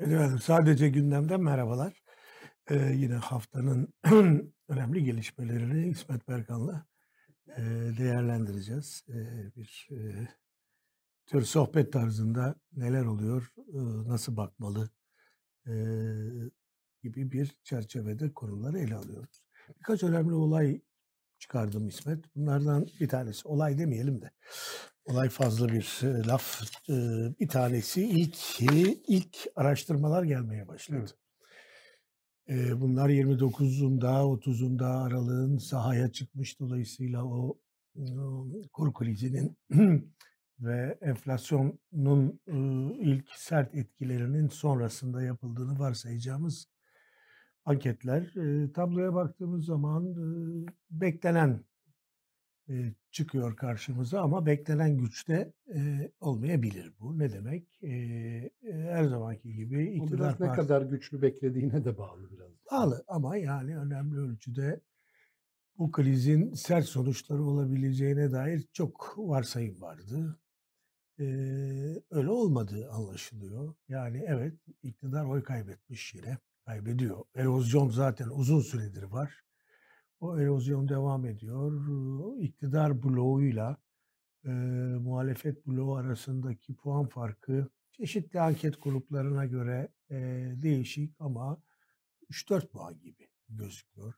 Efendim, sadece gündemden merhabalar. Eee, yine haftanın önemli gelişmelerini İsmet Berkan'la eee, değerlendireceğiz. Eee, bir eee, tür sohbet tarzında neler oluyor, ııı, nasıl bakmalı eee, gibi bir çerçevede konuları ele alıyoruz. Birkaç önemli olay çıkardım İsmet. Bunlardan bir tanesi, olay demeyelim de, olay fazla bir e, laf. Eee, bir tanesi ilk ilk araştırmalar gelmeye başladı. Evet. Eee, bunlar 29'unda 30'unda aralığın sahaya çıkmış. Dolayısıyla o kur krizinin ve enflasyonun ilk sert etkilerinin sonrasında yapıldığını varsayacağımız anketler. Tabloya baktığımız zaman beklenen çıkıyor karşımıza ama beklenen güçte eee, olmayabilir bu. Ne demek? Eee, her zamanki gibi O iktidar biraz ne kadar güçlü beklediğine de bağlı biraz. Bağlı ama yani önemli ölçüde bu krizin sert sonuçları olabileceğine dair çok varsayım vardı. Eee, öyle olmadığı anlaşılıyor. Yani evet iktidar oy kaybetmiş yine. Kaybediyor. Erozyon zaten uzun süredir var. O erozyon devam ediyor. İktidar bloğuyla eee, muhalefet bloğu arasındaki puan farkı çeşitli anket gruplarına göre eee, değişik ama 3-4 puan gibi gözüküyor.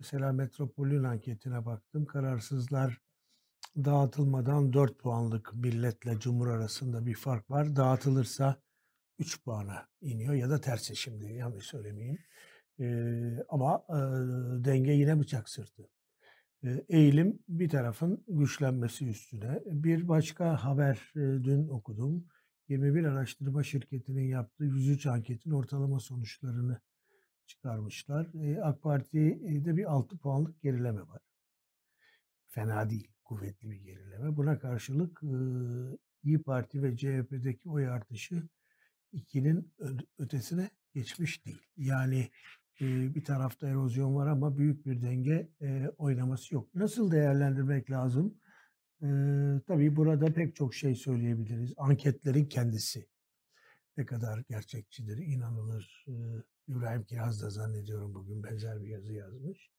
Mesela Metropol'ün anketine baktım. Kararsızlar dağıtılmadan 4 puanlık milletle Cumhur arasında bir fark var. Dağıtılırsa 3 puana iniyor ya da tersi şimdi yanlış söylemeyeyim. Eee, ama eee, denge yine bıçak sırtı. Eee, eğilim bir tarafın güçlenmesi üstüne. Bir başka haber eee, dün okudum. 21 araştırma şirketinin yaptığı 103 anketin ortalama sonuçlarını çıkarmışlar. Eee, AK Parti'de bir 6 puanlık gerileme var. Fena değil, kuvvetli bir gerileme. Buna karşılık ııı, İyi Parti ve CHP'deki oy artışı 2'nin ö ötesine geçmiş değil. Yani bir tarafta erozyon var ama büyük bir denge oynaması yok. Nasıl değerlendirmek lazım? Tabii burada pek çok şey söyleyebiliriz. Anketlerin kendisi ne kadar gerçekçidir, inanılır. Eee, İbrahim Kiraz da zannediyorum bugün benzer bir yazı yazmış.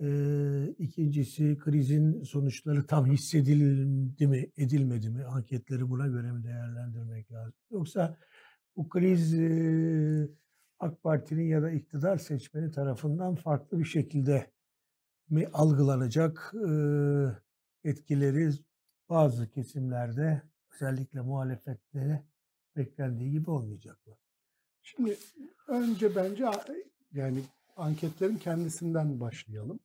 Eee, ikincisi krizin sonuçları tam hissedildi mi, edilmedi mi? Anketleri buna göre mi değerlendirmek lazım? Yoksa bu kriz AK Parti'nin ya da iktidar seçmeni tarafından farklı bir şekilde mi algılanacak? Eee, etkileri bazı kesimlerde özellikle muhalefette beklendiği gibi olmayacak mı? Şimdi önce bence yani anketlerin kendisinden başlayalım.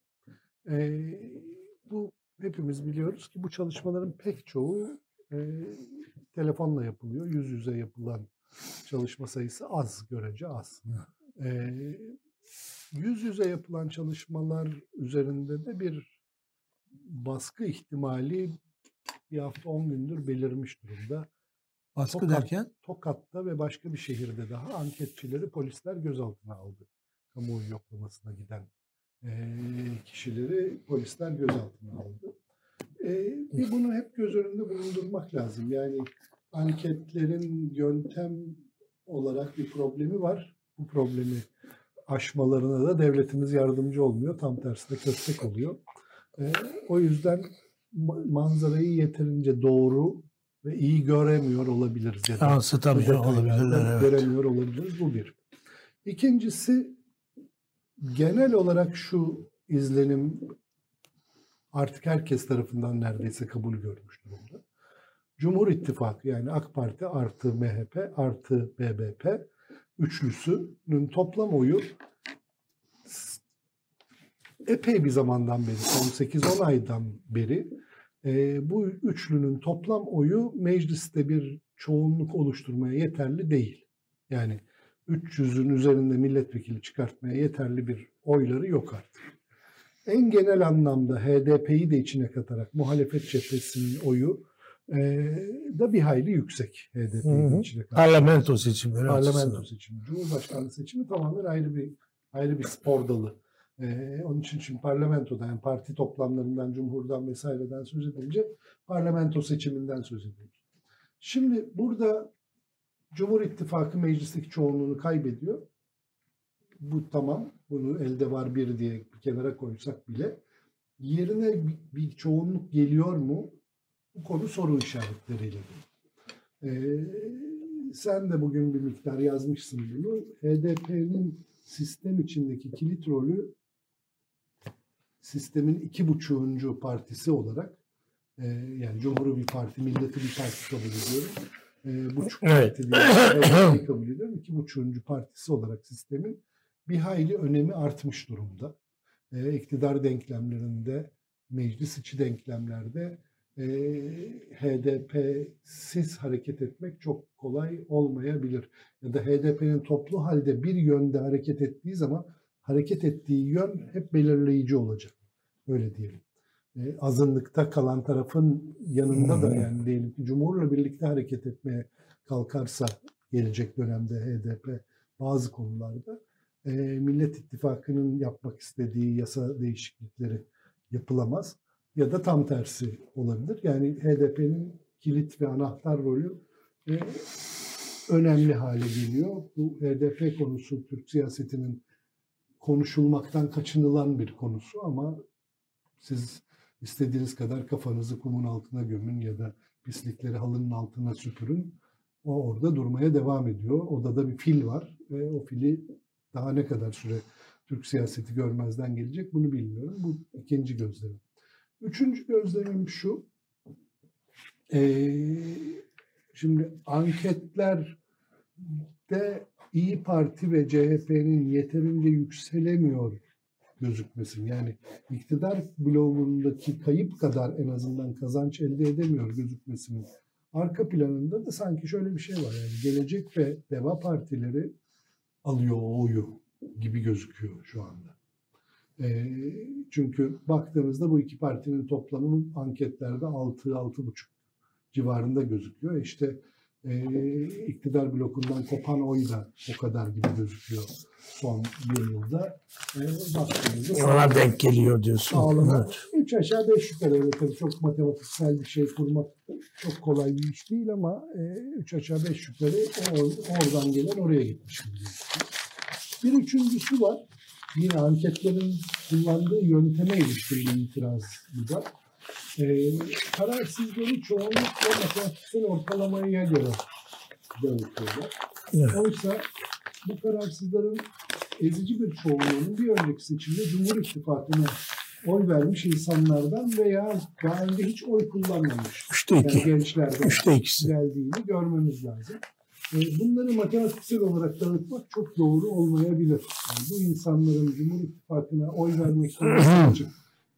Ee, bu hepimiz biliyoruz ki bu çalışmaların pek çoğu e, telefonla yapılıyor. Yüz yüze yapılan çalışma sayısı az, görece az. Ee, yüz yüze yapılan çalışmalar üzerinde de bir baskı ihtimali bir hafta on gündür belirmiş durumda. Baskı Tokat- derken? Tokat'ta ve başka bir şehirde daha anketçileri polisler gözaltına aldı. Kamuoyu yoklamasına giden eee, kişileri polisler gözaltına aldı. Eee, bir bunu hep göz önünde bulundurmak lazım. Yani anketlerin yöntem olarak bir problemi var. Bu problemi aşmalarına da devletimiz yardımcı olmuyor. Tam tersine köstek oluyor. Eee, o yüzden ma- manzarayı yeterince doğru ve iyi göremiyor olabiliriz. Ya da Yansıtamıyor olabilirler. Evet. Göremiyor olabiliriz. Bu bir. İkincisi genel olarak şu izlenim artık herkes tarafından neredeyse kabul görmüş durumda. Cumhur İttifakı yani AK Parti artı MHP artı BBP üçlüsünün toplam oyu epey bir zamandan beri, son 8-10 aydan beri e, bu üçlünün toplam oyu mecliste bir çoğunluk oluşturmaya yeterli değil. Yani 300'ün üzerinde milletvekili çıkartmaya yeterli bir oyları yok artık. En genel anlamda HDP'yi de içine katarak muhalefet cephesinin oyu da bir hayli yüksek HDP'yi Hı de hı. içine katarak. Parlamento seçimleri Parlamento seçimi, Cumhurbaşkanlığı seçimi tamamen ayrı bir ayrı bir spor dalı. Ee, onun için şimdi parlamentoda yani parti toplamlarından, cumhurdan vesaireden söz edince parlamento seçiminden söz ediyoruz. Şimdi burada Cumhur İttifakı meclisteki çoğunluğunu kaybediyor. Bu tamam. Bunu elde var bir diye bir kenara koysak bile yerine bir çoğunluk geliyor mu? Bu konu soru işaretleriyle. Ee, sen de bugün bir miktar yazmışsın bunu. HDP'nin sistem içindeki kilit rolü sistemin iki buçuğuncu partisi olarak e, yani Cumhur'u bir parti, milleti bir parti kabul ediyorum. E, buçuk Evet. parti diye kabul ediyorum. İki buçuğuncu partisi olarak sistemin bir hayli önemi artmış durumda. E, iktidar denklemlerinde, meclis içi denklemlerde e, HDP'siz hareket etmek çok kolay olmayabilir. Ya da HDP'nin toplu halde bir yönde hareket ettiği zaman hareket ettiği yön hep belirleyici olacak. Öyle diyelim. E, azınlıkta kalan tarafın yanında da yani diyelim ki Cumhur'la birlikte hareket etmeye kalkarsa gelecek dönemde HDP bazı konularda e, Millet İttifakı'nın yapmak istediği yasa değişiklikleri yapılamaz ya da tam tersi olabilir. Yani HDP'nin kilit ve anahtar rolü e, önemli hale geliyor. Bu HDP konusu Türk siyasetinin konuşulmaktan kaçınılan bir konusu ama siz istediğiniz kadar kafanızı kumun altına gömün ya da pislikleri halının altına süpürün. O orada durmaya devam ediyor. Odada bir fil var ve o fili daha ne kadar süre Türk siyaseti görmezden gelecek bunu bilmiyorum. Bu ikinci gözlemim. Üçüncü gözlemim şu. Ee, şimdi anketlerde İyi Parti ve CHP'nin yeterince yükselemiyor gözükmesin. Yani iktidar bloğundaki kayıp kadar en azından kazanç elde edemiyor gözükmesinin arka planında da sanki şöyle bir şey var. Yani Gelecek ve Deva Partileri alıyor o oyu gibi gözüküyor şu anda. E, çünkü baktığınızda bu iki partinin toplamının anketlerde 6-6,5 civarında gözüküyor. İşte e, iktidar blokundan kopan oy da o kadar gibi gözüküyor son bir yılda. E, baktığınızda Ona denk geliyor diyorsun. Evet. üç aşağı beş yukarı öyle tabii çok matematiksel bir şey kurmak çok kolay bir iş değil ama e, üç aşağı beş yukarı oradan gelen oraya gitmiş. Bir üçüncüsü var. Yine anketlerin kullandığı yönteme ilişkin bir itiraz bu da. E, kararsızları çoğunlukla matematiksel ortalamaya göre dağıtıyorlar. Evet. Oysa bu kararsızların ezici bir çoğunluğunun bir önceki seçimde Cumhur İttifakı'na oy vermiş insanlardan veya daha önce hiç oy kullanmamış Üçte yani iki. gençlerden Üçte ikisi. geldiğini görmemiz lazım. E, Bunları matematiksel olarak dağıtmak çok doğru olmayabilir. Yani bu insanların Cumhur İttifakı'na oy vermekten vazgeçip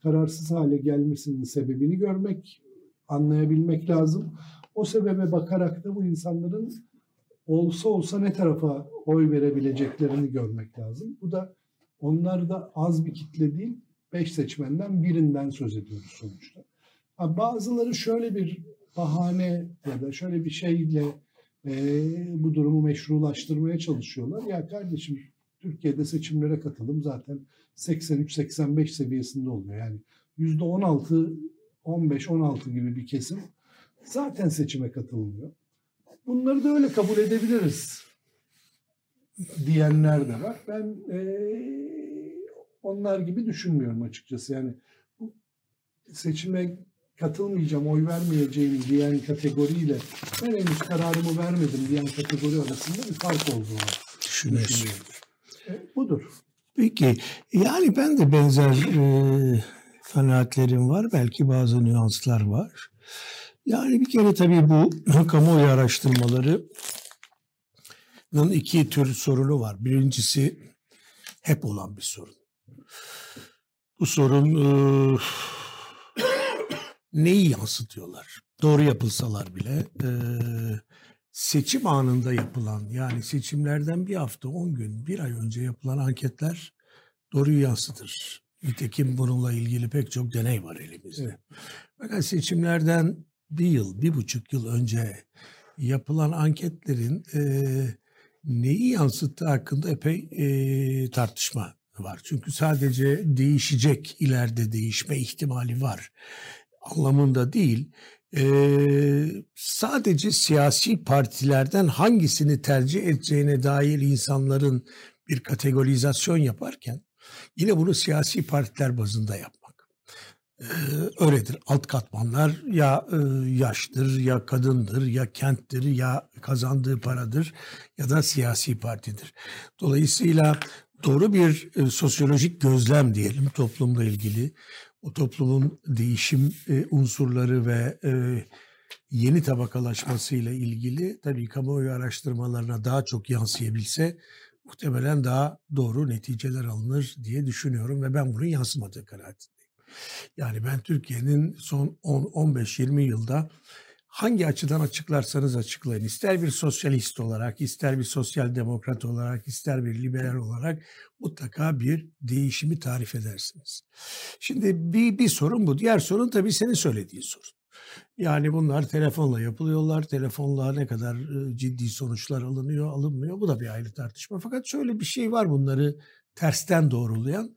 kararsız hale gelmesinin sebebini görmek, anlayabilmek lazım. O sebebe bakarak da bu insanların olsa olsa ne tarafa oy verebileceklerini görmek lazım. Bu da onlar da az bir kitle değil, beş seçmenden birinden söz ediyoruz sonuçta. Ha, bazıları şöyle bir bahane ya da şöyle bir şeyle e, bu durumu meşrulaştırmaya çalışıyorlar. Ya kardeşim Türkiye'de seçimlere katılım zaten 83-85 seviyesinde oluyor. Yani %16, 15-16 gibi bir kesim zaten seçime katılmıyor. Bunları da öyle kabul edebiliriz diyenler de var. Ben eee, onlar gibi düşünmüyorum açıkçası. Yani bu seçime katılmayacağım, oy vermeyeceğim diyen kategoriyle ben henüz kararımı vermedim diyen kategori arasında bir fark olduğunu Düşünüyorsun. E, budur. Peki yani ben de benzer e, kanaatlerim var. Belki bazı nüanslar var. Yani bir kere tabii bu kamuoyu araştırmalarının iki tür sorunu var. Birincisi hep olan bir sorun. Bu sorun e, neyi yansıtıyorlar? Doğru yapılsalar bile e, seçim anında yapılan yani seçimlerden bir hafta, on gün, bir ay önce yapılan anketler doğruyu yansıtır. Nitekim bununla ilgili pek çok deney var elimizde. Evet. Fakat seçimlerden bir yıl, bir buçuk yıl önce yapılan anketlerin e, neyi yansıttığı hakkında epey e, tartışma var. Çünkü sadece değişecek, ileride değişme ihtimali var anlamında değil. Ee, sadece siyasi partilerden hangisini tercih edeceğine dair insanların bir kategorizasyon yaparken yine bunu siyasi partiler bazında yapmak. Ee, öyledir. Alt katmanlar ya e, yaştır, ya kadındır, ya kenttir, ya kazandığı paradır ya da siyasi partidir. Dolayısıyla doğru bir e, sosyolojik gözlem diyelim toplumla ilgili. O toplumun değişim e, unsurları ve e, yeni tabakalaşmasıyla ilgili tabii kamuoyu araştırmalarına daha çok yansıyabilse muhtemelen daha doğru neticeler alınır diye düşünüyorum ve ben bunun yansımadığı kanaatindeyim. Yani ben Türkiye'nin son 10-15-20 yılda hangi açıdan açıklarsanız açıklayın. İster bir sosyalist olarak, ister bir sosyal demokrat olarak, ister bir liberal olarak mutlaka bir değişimi tarif edersiniz. Şimdi bir, bir sorun bu. Diğer sorun tabii senin söylediğin sorun. Yani bunlar telefonla yapılıyorlar. Telefonla ne kadar ciddi sonuçlar alınıyor, alınmıyor. Bu da bir ayrı tartışma. Fakat şöyle bir şey var bunları tersten doğrulayan.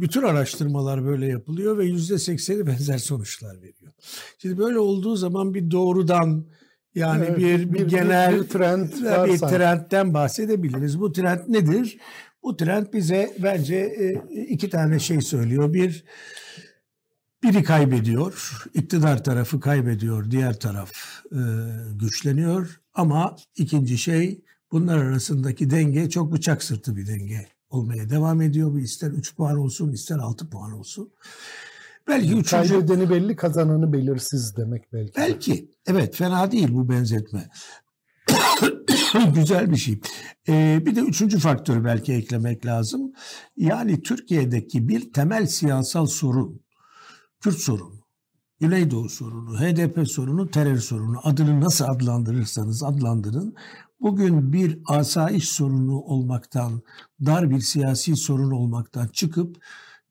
Bütün araştırmalar böyle yapılıyor ve yüzde sekseni benzer sonuçlar veriyor. Şimdi böyle olduğu zaman bir doğrudan yani evet, bir, bir, bir genel bir, bir trend bir trendten bahsedebiliriz. Bu trend nedir? Bu trend bize bence iki tane şey söylüyor. Bir, biri kaybediyor, iktidar tarafı kaybediyor, diğer taraf e, güçleniyor. Ama ikinci şey bunlar arasındaki denge çok bıçak sırtı bir denge olmaya devam ediyor. Bu ister 3 puan olsun ister 6 puan olsun. Belki yani üçüncü... Kaybedeni belli kazananı belirsiz demek belki. Belki. Evet fena değil bu benzetme. Güzel bir şey. Ee, bir de üçüncü faktörü belki eklemek lazım. Yani Türkiye'deki bir temel siyasal sorun, Kürt sorunu, Güneydoğu sorunu, HDP sorunu, terör sorunu. Adını nasıl adlandırırsanız adlandırın. Bugün bir asayiş sorunu olmaktan, dar bir siyasi sorun olmaktan çıkıp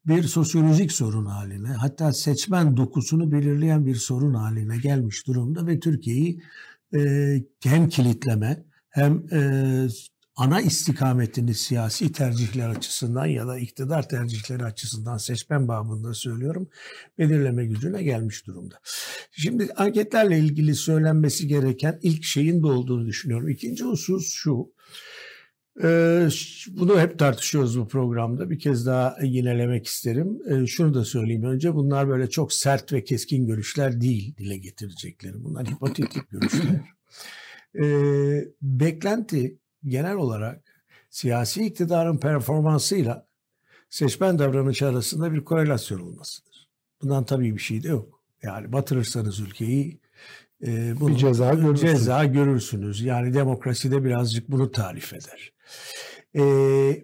bir sosyolojik sorun haline, hatta seçmen dokusunu belirleyen bir sorun haline gelmiş durumda ve Türkiye'yi e, hem kilitleme hem e, ana istikametini siyasi tercihler açısından ya da iktidar tercihleri açısından seçmen babında söylüyorum belirleme gücüne gelmiş durumda. Şimdi anketlerle ilgili söylenmesi gereken ilk şeyin bu olduğunu düşünüyorum. İkinci husus şu. Ee, bunu hep tartışıyoruz bu programda. Bir kez daha yinelemek isterim. Ee, şunu da söyleyeyim önce. Bunlar böyle çok sert ve keskin görüşler değil dile getirecekleri. Bunlar hipotetik görüşler. Ee, beklenti genel olarak siyasi iktidarın performansıyla seçmen davranışı arasında bir korelasyon olmasıdır. Bundan tabii bir şey de yok. Yani batırırsanız ülkeyi e, bunu, bir ceza görürsünüz. ceza görürsünüz. Yani demokrasi de birazcık bunu tarif eder. E,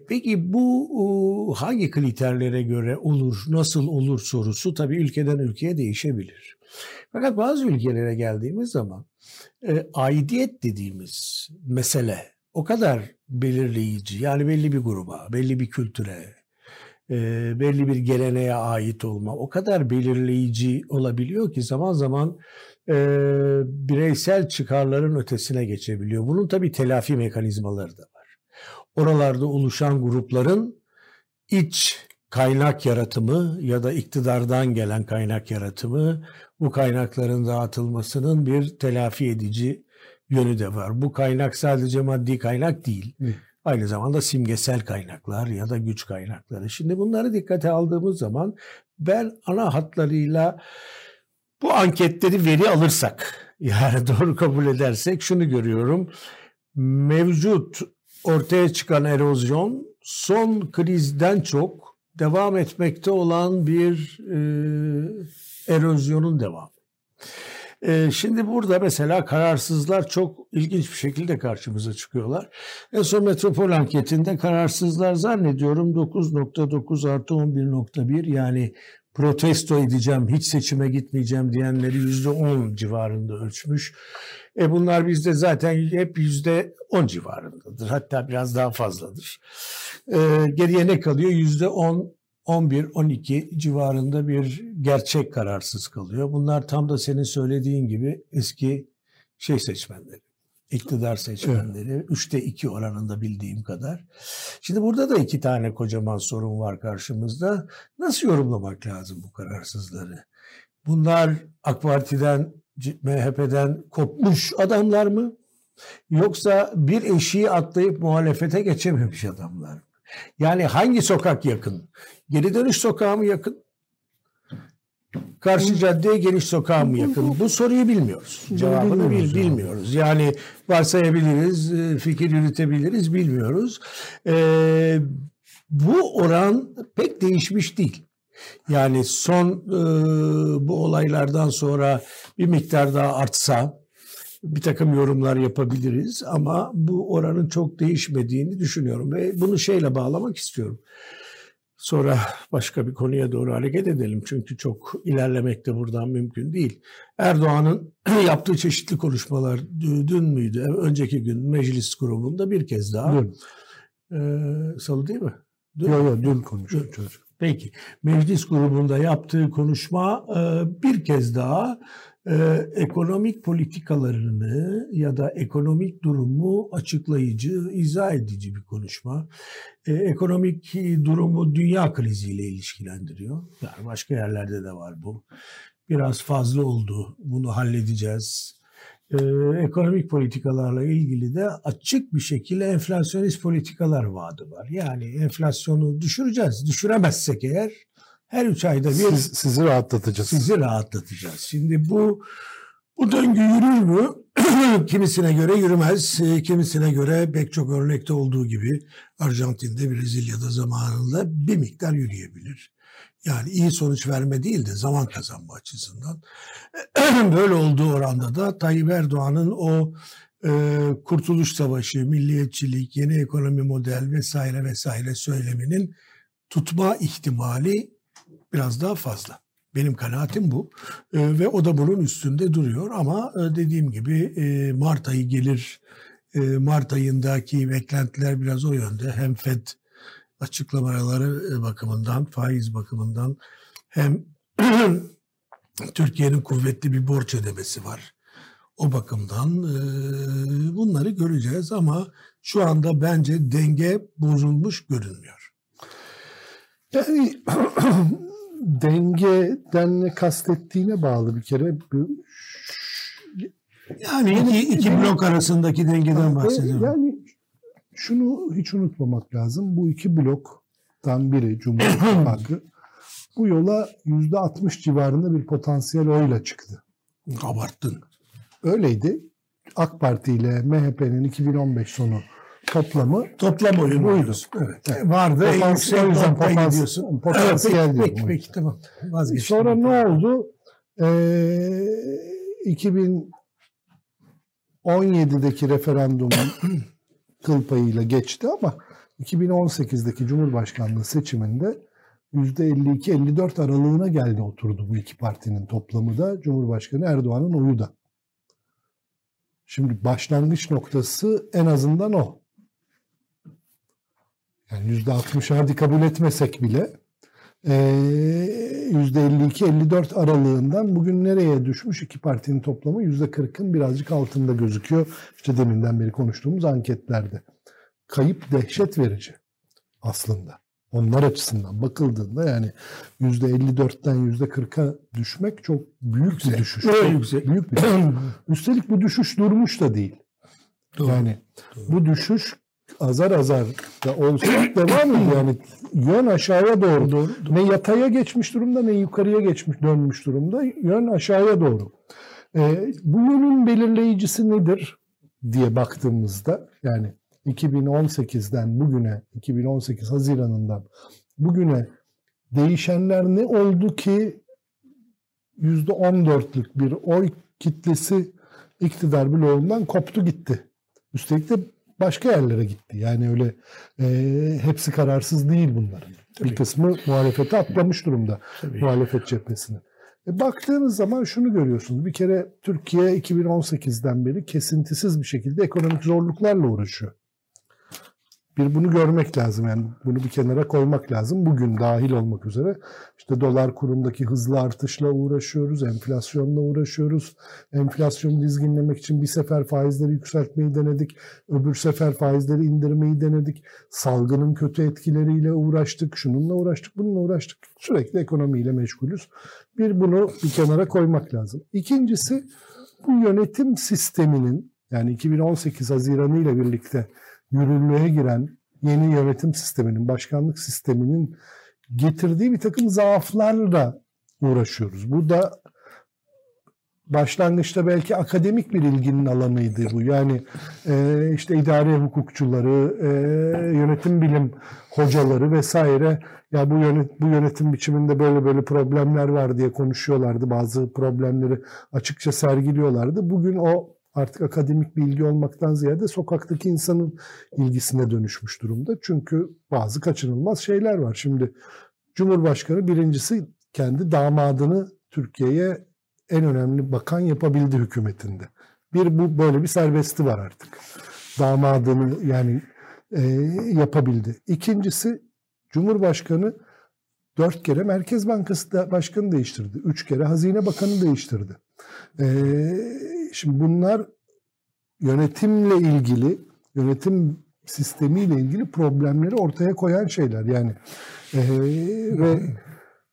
peki bu hangi kriterlere göre olur, nasıl olur sorusu tabii ülkeden ülkeye değişebilir. Fakat bazı ülkelere geldiğimiz zaman e, aidiyet dediğimiz mesele o kadar belirleyici. Yani belli bir gruba, belli bir kültüre, e, belli bir geleneğe ait olma o kadar belirleyici olabiliyor ki zaman zaman e, bireysel çıkarların ötesine geçebiliyor. Bunun tabii telafi mekanizmaları da var. Oralarda oluşan grupların iç kaynak yaratımı ya da iktidardan gelen kaynak yaratımı bu kaynakların dağıtılmasının bir telafi edici yönü de var. Bu kaynak sadece maddi kaynak değil. Hı. Aynı zamanda simgesel kaynaklar ya da güç kaynakları. Şimdi bunları dikkate aldığımız zaman ben ana hatlarıyla bu anketleri veri alırsak yani doğru kabul edersek şunu görüyorum. Mevcut ortaya çıkan erozyon son krizden çok devam etmekte olan bir e, erozyonun devamı. Ee, şimdi burada mesela kararsızlar çok ilginç bir şekilde karşımıza çıkıyorlar. En son metropol anketinde kararsızlar zannediyorum 9.9 artı 11.1 yani protesto edeceğim, hiç seçime gitmeyeceğim diyenleri yüzde on civarında ölçmüş. E bunlar bizde zaten hep yüzde on civarındadır. Hatta biraz daha fazladır. E, geriye ne kalıyor? Yüzde on 11-12 civarında bir gerçek kararsız kalıyor. Bunlar tam da senin söylediğin gibi eski şey seçmenleri, iktidar seçmenleri. Evet. Üçte iki oranında bildiğim kadar. Şimdi burada da iki tane kocaman sorun var karşımızda. Nasıl yorumlamak lazım bu kararsızları? Bunlar AK Parti'den, MHP'den kopmuş adamlar mı? Yoksa bir eşiği atlayıp muhalefete geçememiş adamlar mı? Yani hangi sokak yakın? Geri dönüş sokağı mı yakın? Karşı caddeye geniş sokağı mı yakın? Bu soruyu bilmiyoruz. Cevabını bil, bilmiyoruz. Yani varsayabiliriz, e, fikir yürütebiliriz, bilmiyoruz. Ee, bu oran pek değişmiş değil. Yani son e, bu olaylardan sonra bir miktar daha artsa bir takım yorumlar yapabiliriz ama bu oranın çok değişmediğini düşünüyorum ve bunu şeyle bağlamak istiyorum. Sonra başka bir konuya doğru hareket edelim çünkü çok ilerlemek de buradan mümkün değil. Erdoğan'ın yaptığı çeşitli konuşmalar dün müydü? Önceki gün meclis grubunda bir kez daha. Dün. Ee, salı değil mi? Dün. Yok yok dün konuştuk çocuk. Peki. Meclis grubunda yaptığı konuşma e, bir kez daha e, ekonomik politikalarını ya da ekonomik durumu açıklayıcı, izah edici bir konuşma. E, ekonomik durumu dünya kriziyle ilişkilendiriyor. Yani başka yerlerde de var bu. Biraz fazla oldu. Bunu halledeceğiz. Ee, ekonomik politikalarla ilgili de açık bir şekilde enflasyonist politikalar vaadi var. Yani enflasyonu düşüreceğiz. Düşüremezsek eğer her üç ayda bir Siz, sizi rahatlatacağız. Sizi rahatlatacağız. Şimdi bu bu döngü yürür mü? kimisine göre yürümez. Ee, kimisine göre pek çok örnekte olduğu gibi Arjantin'de, Brezilya'da zamanında bir miktar yürüyebilir. Yani iyi sonuç verme değil de zaman kazanma açısından. Böyle olduğu oranda da Tayyip Erdoğan'ın o e, Kurtuluş Savaşı, milliyetçilik, yeni ekonomi model vesaire vesaire söyleminin tutma ihtimali biraz daha fazla. Benim kanaatim bu e, ve o da bunun üstünde duruyor ama e, dediğim gibi e, Mart ayı gelir. E, Mart ayındaki beklentiler biraz o yönde. Hem FED açıklamaları e, bakımından, faiz bakımından hem Türkiye'nin kuvvetli bir borç ödemesi var. O bakımdan e, bunları göreceğiz ama şu anda bence denge bozulmuş görünmüyor. Yani dengeden ne kastettiğine bağlı bir kere. Yani iki, iki blok arasındaki dengeden bahsediyorum. Yani şunu hiç unutmamak lazım. Bu iki bloktan biri Cumhur İttifakı bu yola yüzde 60 civarında bir potansiyel oyla çıktı. Abarttın. Öyleydi. AK Parti ile MHP'nin 2015 sonu toplamı toplam oyun buydu. Evet. evet. Vardı. Potansiyel, en yüzden potansiyel, potansiyel evet, peki, peki, peki, tamam. Vazgeçtim. Sonra ne oldu? Ee, 2017'deki referandumun kıl payıyla geçti ama 2018'deki Cumhurbaşkanlığı seçiminde %52-54 aralığına geldi oturdu bu iki partinin toplamı da Cumhurbaşkanı Erdoğan'ın oyu da. Şimdi başlangıç noktası en azından o. Yani %60 hadi kabul etmesek bile %52-54 aralığından bugün nereye düşmüş? iki partinin toplamı %40'ın birazcık altında gözüküyor. İşte deminden beri konuştuğumuz anketlerde. Kayıp dehşet verici aslında. Onlar açısından bakıldığında yani %54'ten %40'a düşmek çok büyük bir düşüş. Çok yüksek. Büyük bir düşüş. Üstelik bu düşüş durmuş da değil. Doğru. Yani Doğru. bu düşüş azar azar da olsa devam ediyor. Yani yön aşağıya doğru. doğru. Ne yataya geçmiş durumda ne yukarıya geçmiş dönmüş durumda. Yön aşağıya doğru. Ee, bu yönün belirleyicisi nedir diye baktığımızda yani 2018'den bugüne 2018 Haziran'ından bugüne değişenler ne oldu ki %14'lük bir oy kitlesi iktidar bloğundan koptu gitti. Üstelik de başka yerlere gitti. Yani öyle e, hepsi kararsız değil bunların. Tabii. Bir kısmı muhalefete atlamış durumda Tabii. muhalefet cephesine. E, baktığınız zaman şunu görüyorsunuz. Bir kere Türkiye 2018'den beri kesintisiz bir şekilde ekonomik zorluklarla uğraşıyor. Bir bunu görmek lazım yani bunu bir kenara koymak lazım. Bugün dahil olmak üzere işte dolar kurundaki hızlı artışla uğraşıyoruz, enflasyonla uğraşıyoruz. Enflasyonu dizginlemek için bir sefer faizleri yükseltmeyi denedik, öbür sefer faizleri indirmeyi denedik. Salgının kötü etkileriyle uğraştık, şununla uğraştık, bununla uğraştık. Sürekli ekonomiyle meşgulüz. Bir bunu bir kenara koymak lazım. İkincisi bu yönetim sisteminin yani 2018 Haziranı ile birlikte yürürlüğe giren yeni yönetim sisteminin, başkanlık sisteminin getirdiği bir takım zaaflarla uğraşıyoruz. Bu da başlangıçta belki akademik bir ilginin alanıydı bu. Yani e, işte idare hukukçuları, e, yönetim bilim hocaları vesaire ya bu yönet bu yönetim biçiminde böyle böyle problemler var diye konuşuyorlardı. Bazı problemleri açıkça sergiliyorlardı. Bugün o artık akademik bilgi olmaktan ziyade sokaktaki insanın ilgisine dönüşmüş durumda. Çünkü bazı kaçınılmaz şeyler var. Şimdi Cumhurbaşkanı birincisi kendi damadını Türkiye'ye en önemli bakan yapabildi hükümetinde. Bir bu böyle bir serbesti var artık. Damadını yani e, yapabildi. İkincisi Cumhurbaşkanı dört kere Merkez Bankası da başkanı değiştirdi. Üç kere Hazine Bakanı değiştirdi. E, şimdi bunlar yönetimle ilgili, yönetim sistemiyle ilgili problemleri ortaya koyan şeyler. Yani e, ve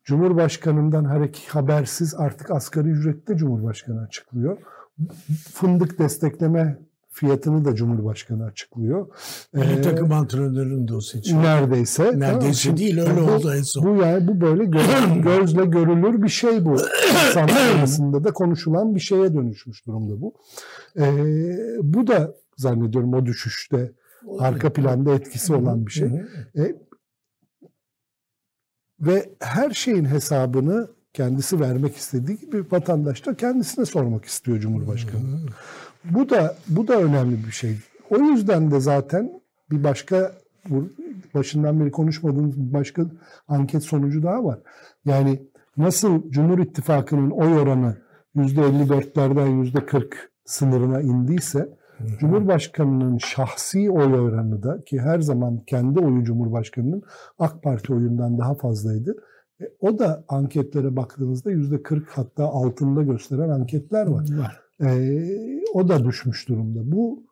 Cumhurbaşkanından hareket habersiz artık asgari ücrette Cumhurbaşkanı açıklıyor. Fındık destekleme fiyatını da Cumhurbaşkanı açıklıyor. Milli ee, takım antrenörünü de o seçiyor. Neredeyse. Neredeyse tamam. değil öyle bu, oldu en son. Bu yani bu böyle göz, gözle görülür bir şey bu. İnsan arasında da konuşulan bir şeye dönüşmüş durumda bu. Ee, bu da zannediyorum o düşüşte arka planda etkisi olan bir şey. Ee, ve her şeyin hesabını kendisi vermek istediği gibi vatandaş da kendisine sormak istiyor Cumhurbaşkanı. Bu da bu da önemli bir şey. O yüzden de zaten bir başka başından beri konuşmadığımız bir başka anket sonucu daha var. Yani nasıl Cumhur İttifakı'nın oy oranı %54'lerden %40 sınırına indiyse Cumhurbaşkanının şahsi oy oranı da ki her zaman kendi oyu Cumhurbaşkanının AK Parti oyundan daha fazlaydı. E, o da anketlere baktığınızda yüzde 40 hatta altında gösteren anketler var. var. E, o da düşmüş durumda. Bu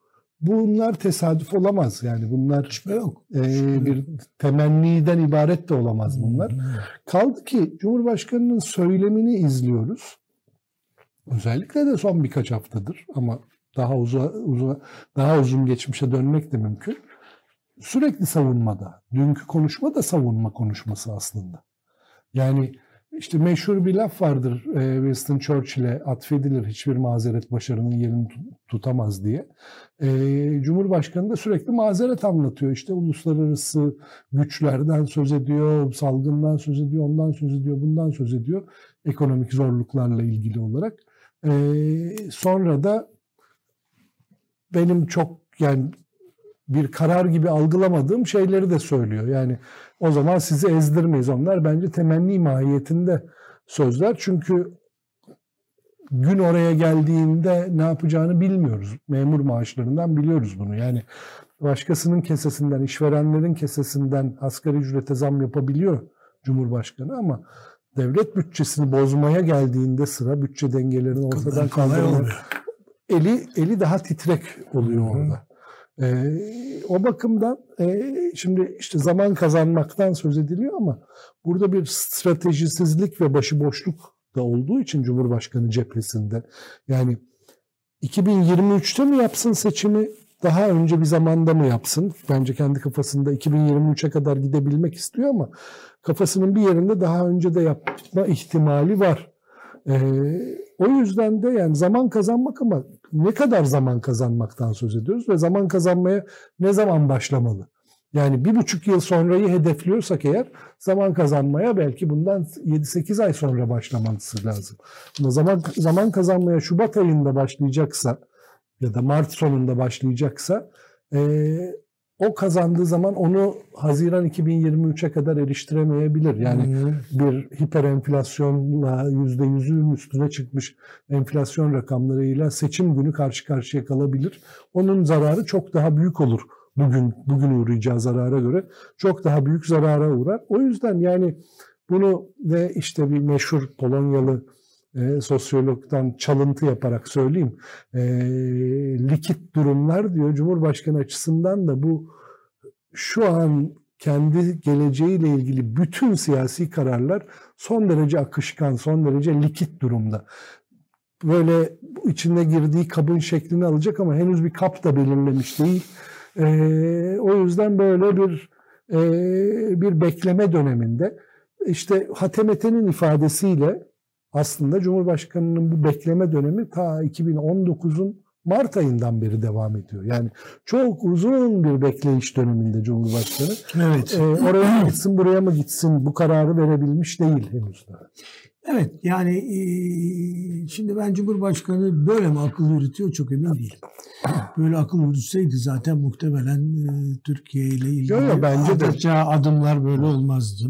bunlar tesadüf olamaz yani bunlar yok. E, bir temenniden ibaret de olamaz bunlar. Kaldı ki Cumhurbaşkanının söylemini izliyoruz. Özellikle de son birkaç haftadır ama daha uzun, uzun daha uzun geçmişe dönmek de mümkün. Sürekli savunmada. Dünkü konuşma da savunma konuşması aslında. Yani işte meşhur bir laf vardır e, Winston Churchill'e atfedilir hiçbir mazeret başarının yerini tutamaz diye. E, Cumhurbaşkanı da sürekli mazeret anlatıyor. İşte uluslararası güçlerden söz ediyor, salgından söz ediyor, ondan söz ediyor, bundan söz ediyor. Ekonomik zorluklarla ilgili olarak. E, sonra da benim çok yani bir karar gibi algılamadığım şeyleri de söylüyor. Yani o zaman sizi ezdirmeyiz. Onlar bence temenni mahiyetinde sözler. Çünkü gün oraya geldiğinde ne yapacağını bilmiyoruz. Memur maaşlarından biliyoruz bunu. Yani başkasının kesesinden, işverenlerin kesesinden asgari ücrete zam yapabiliyor Cumhurbaşkanı ama devlet bütçesini bozmaya geldiğinde sıra bütçe dengelerini ortadan kaldırmak eli eli daha titrek oluyor orada. E, o bakımdan e, şimdi işte zaman kazanmaktan söz ediliyor ama burada bir stratejisizlik ve başıboşluk da olduğu için Cumhurbaşkanı cephesinde yani 2023'te mi yapsın seçimi daha önce bir zamanda mı yapsın? Bence kendi kafasında 2023'e kadar gidebilmek istiyor ama kafasının bir yerinde daha önce de yapma ihtimali var. Ee, o yüzden de yani zaman kazanmak ama ne kadar zaman kazanmaktan söz ediyoruz ve zaman kazanmaya ne zaman başlamalı? Yani bir buçuk yıl sonrayı hedefliyorsak eğer zaman kazanmaya belki bundan 7-8 ay sonra başlaması lazım. Ama zaman, zaman kazanmaya Şubat ayında başlayacaksa ya da Mart sonunda başlayacaksa e, o kazandığı zaman onu Haziran 2023'e kadar eriştiremeyebilir. Yani hmm. bir hiper enflasyonla %100'ün üstüne çıkmış enflasyon rakamlarıyla seçim günü karşı karşıya kalabilir. Onun zararı çok daha büyük olur bugün bugün uğrayacağı zarara göre çok daha büyük zarara uğrar. O yüzden yani bunu ve işte bir meşhur Polonyalı e, sosyologdan çalıntı yaparak söyleyeyim. E, likit durumlar diyor Cumhurbaşkanı açısından da bu şu an kendi geleceğiyle ilgili bütün siyasi kararlar son derece akışkan, son derece likit durumda. Böyle içinde girdiği kabın şeklini alacak ama henüz bir kap da belirlemiş değil. E, o yüzden böyle bir e, bir bekleme döneminde işte Hatemete'nin ifadesiyle aslında Cumhurbaşkanı'nın bu bekleme dönemi ta 2019'un Mart ayından beri devam ediyor. Yani çok uzun bir bekleyiş döneminde Cumhurbaşkanı. Evet. Ee, oraya mı gitsin, buraya mı gitsin bu kararı verebilmiş değil henüz daha. Evet yani e, şimdi ben Cumhurbaşkanı böyle mi akıl yürütüyor çok emin değilim. Böyle akıl yürütseydi zaten muhtemelen e, Türkiye ile ilgili Yo, yo, bence de. adımlar böyle olmazdı.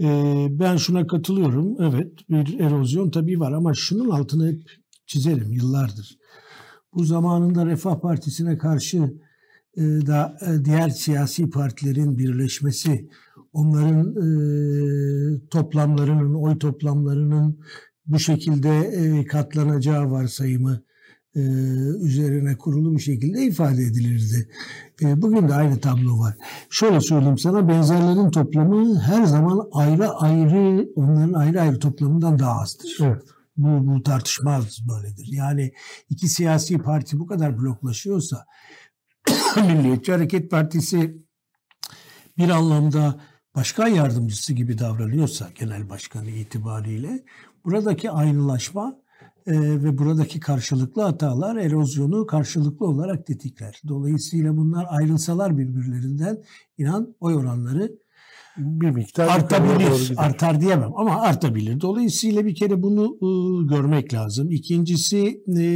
E, ben şuna katılıyorum. Evet bir erozyon tabii var ama şunun altını hep çizerim yıllardır. Bu zamanında Refah Partisi'ne karşı e, da e, diğer siyasi partilerin birleşmesi, onların e, toplamlarının, oy toplamlarının bu şekilde katlanacağı varsayımı e, üzerine kurulu bir şekilde ifade edilirdi. E, bugün de aynı tablo var. Şöyle söyleyeyim sana benzerlerin toplamı her zaman ayrı ayrı onların ayrı ayrı toplamından daha azdır. Evet. Bu, bu tartışmaz böyledir. Yani iki siyasi parti bu kadar bloklaşıyorsa Milliyetçi Hareket Partisi bir anlamda başkan yardımcısı gibi davranıyorsa genel başkanı itibariyle buradaki aynılaşma e, ve buradaki karşılıklı hatalar erozyonu karşılıklı olarak tetikler. Dolayısıyla bunlar ayrılsalar birbirlerinden inan oy oranları Bir miktar artabilir. Artar diyemem ama artabilir. Dolayısıyla bir kere bunu e, görmek lazım. İkincisi e,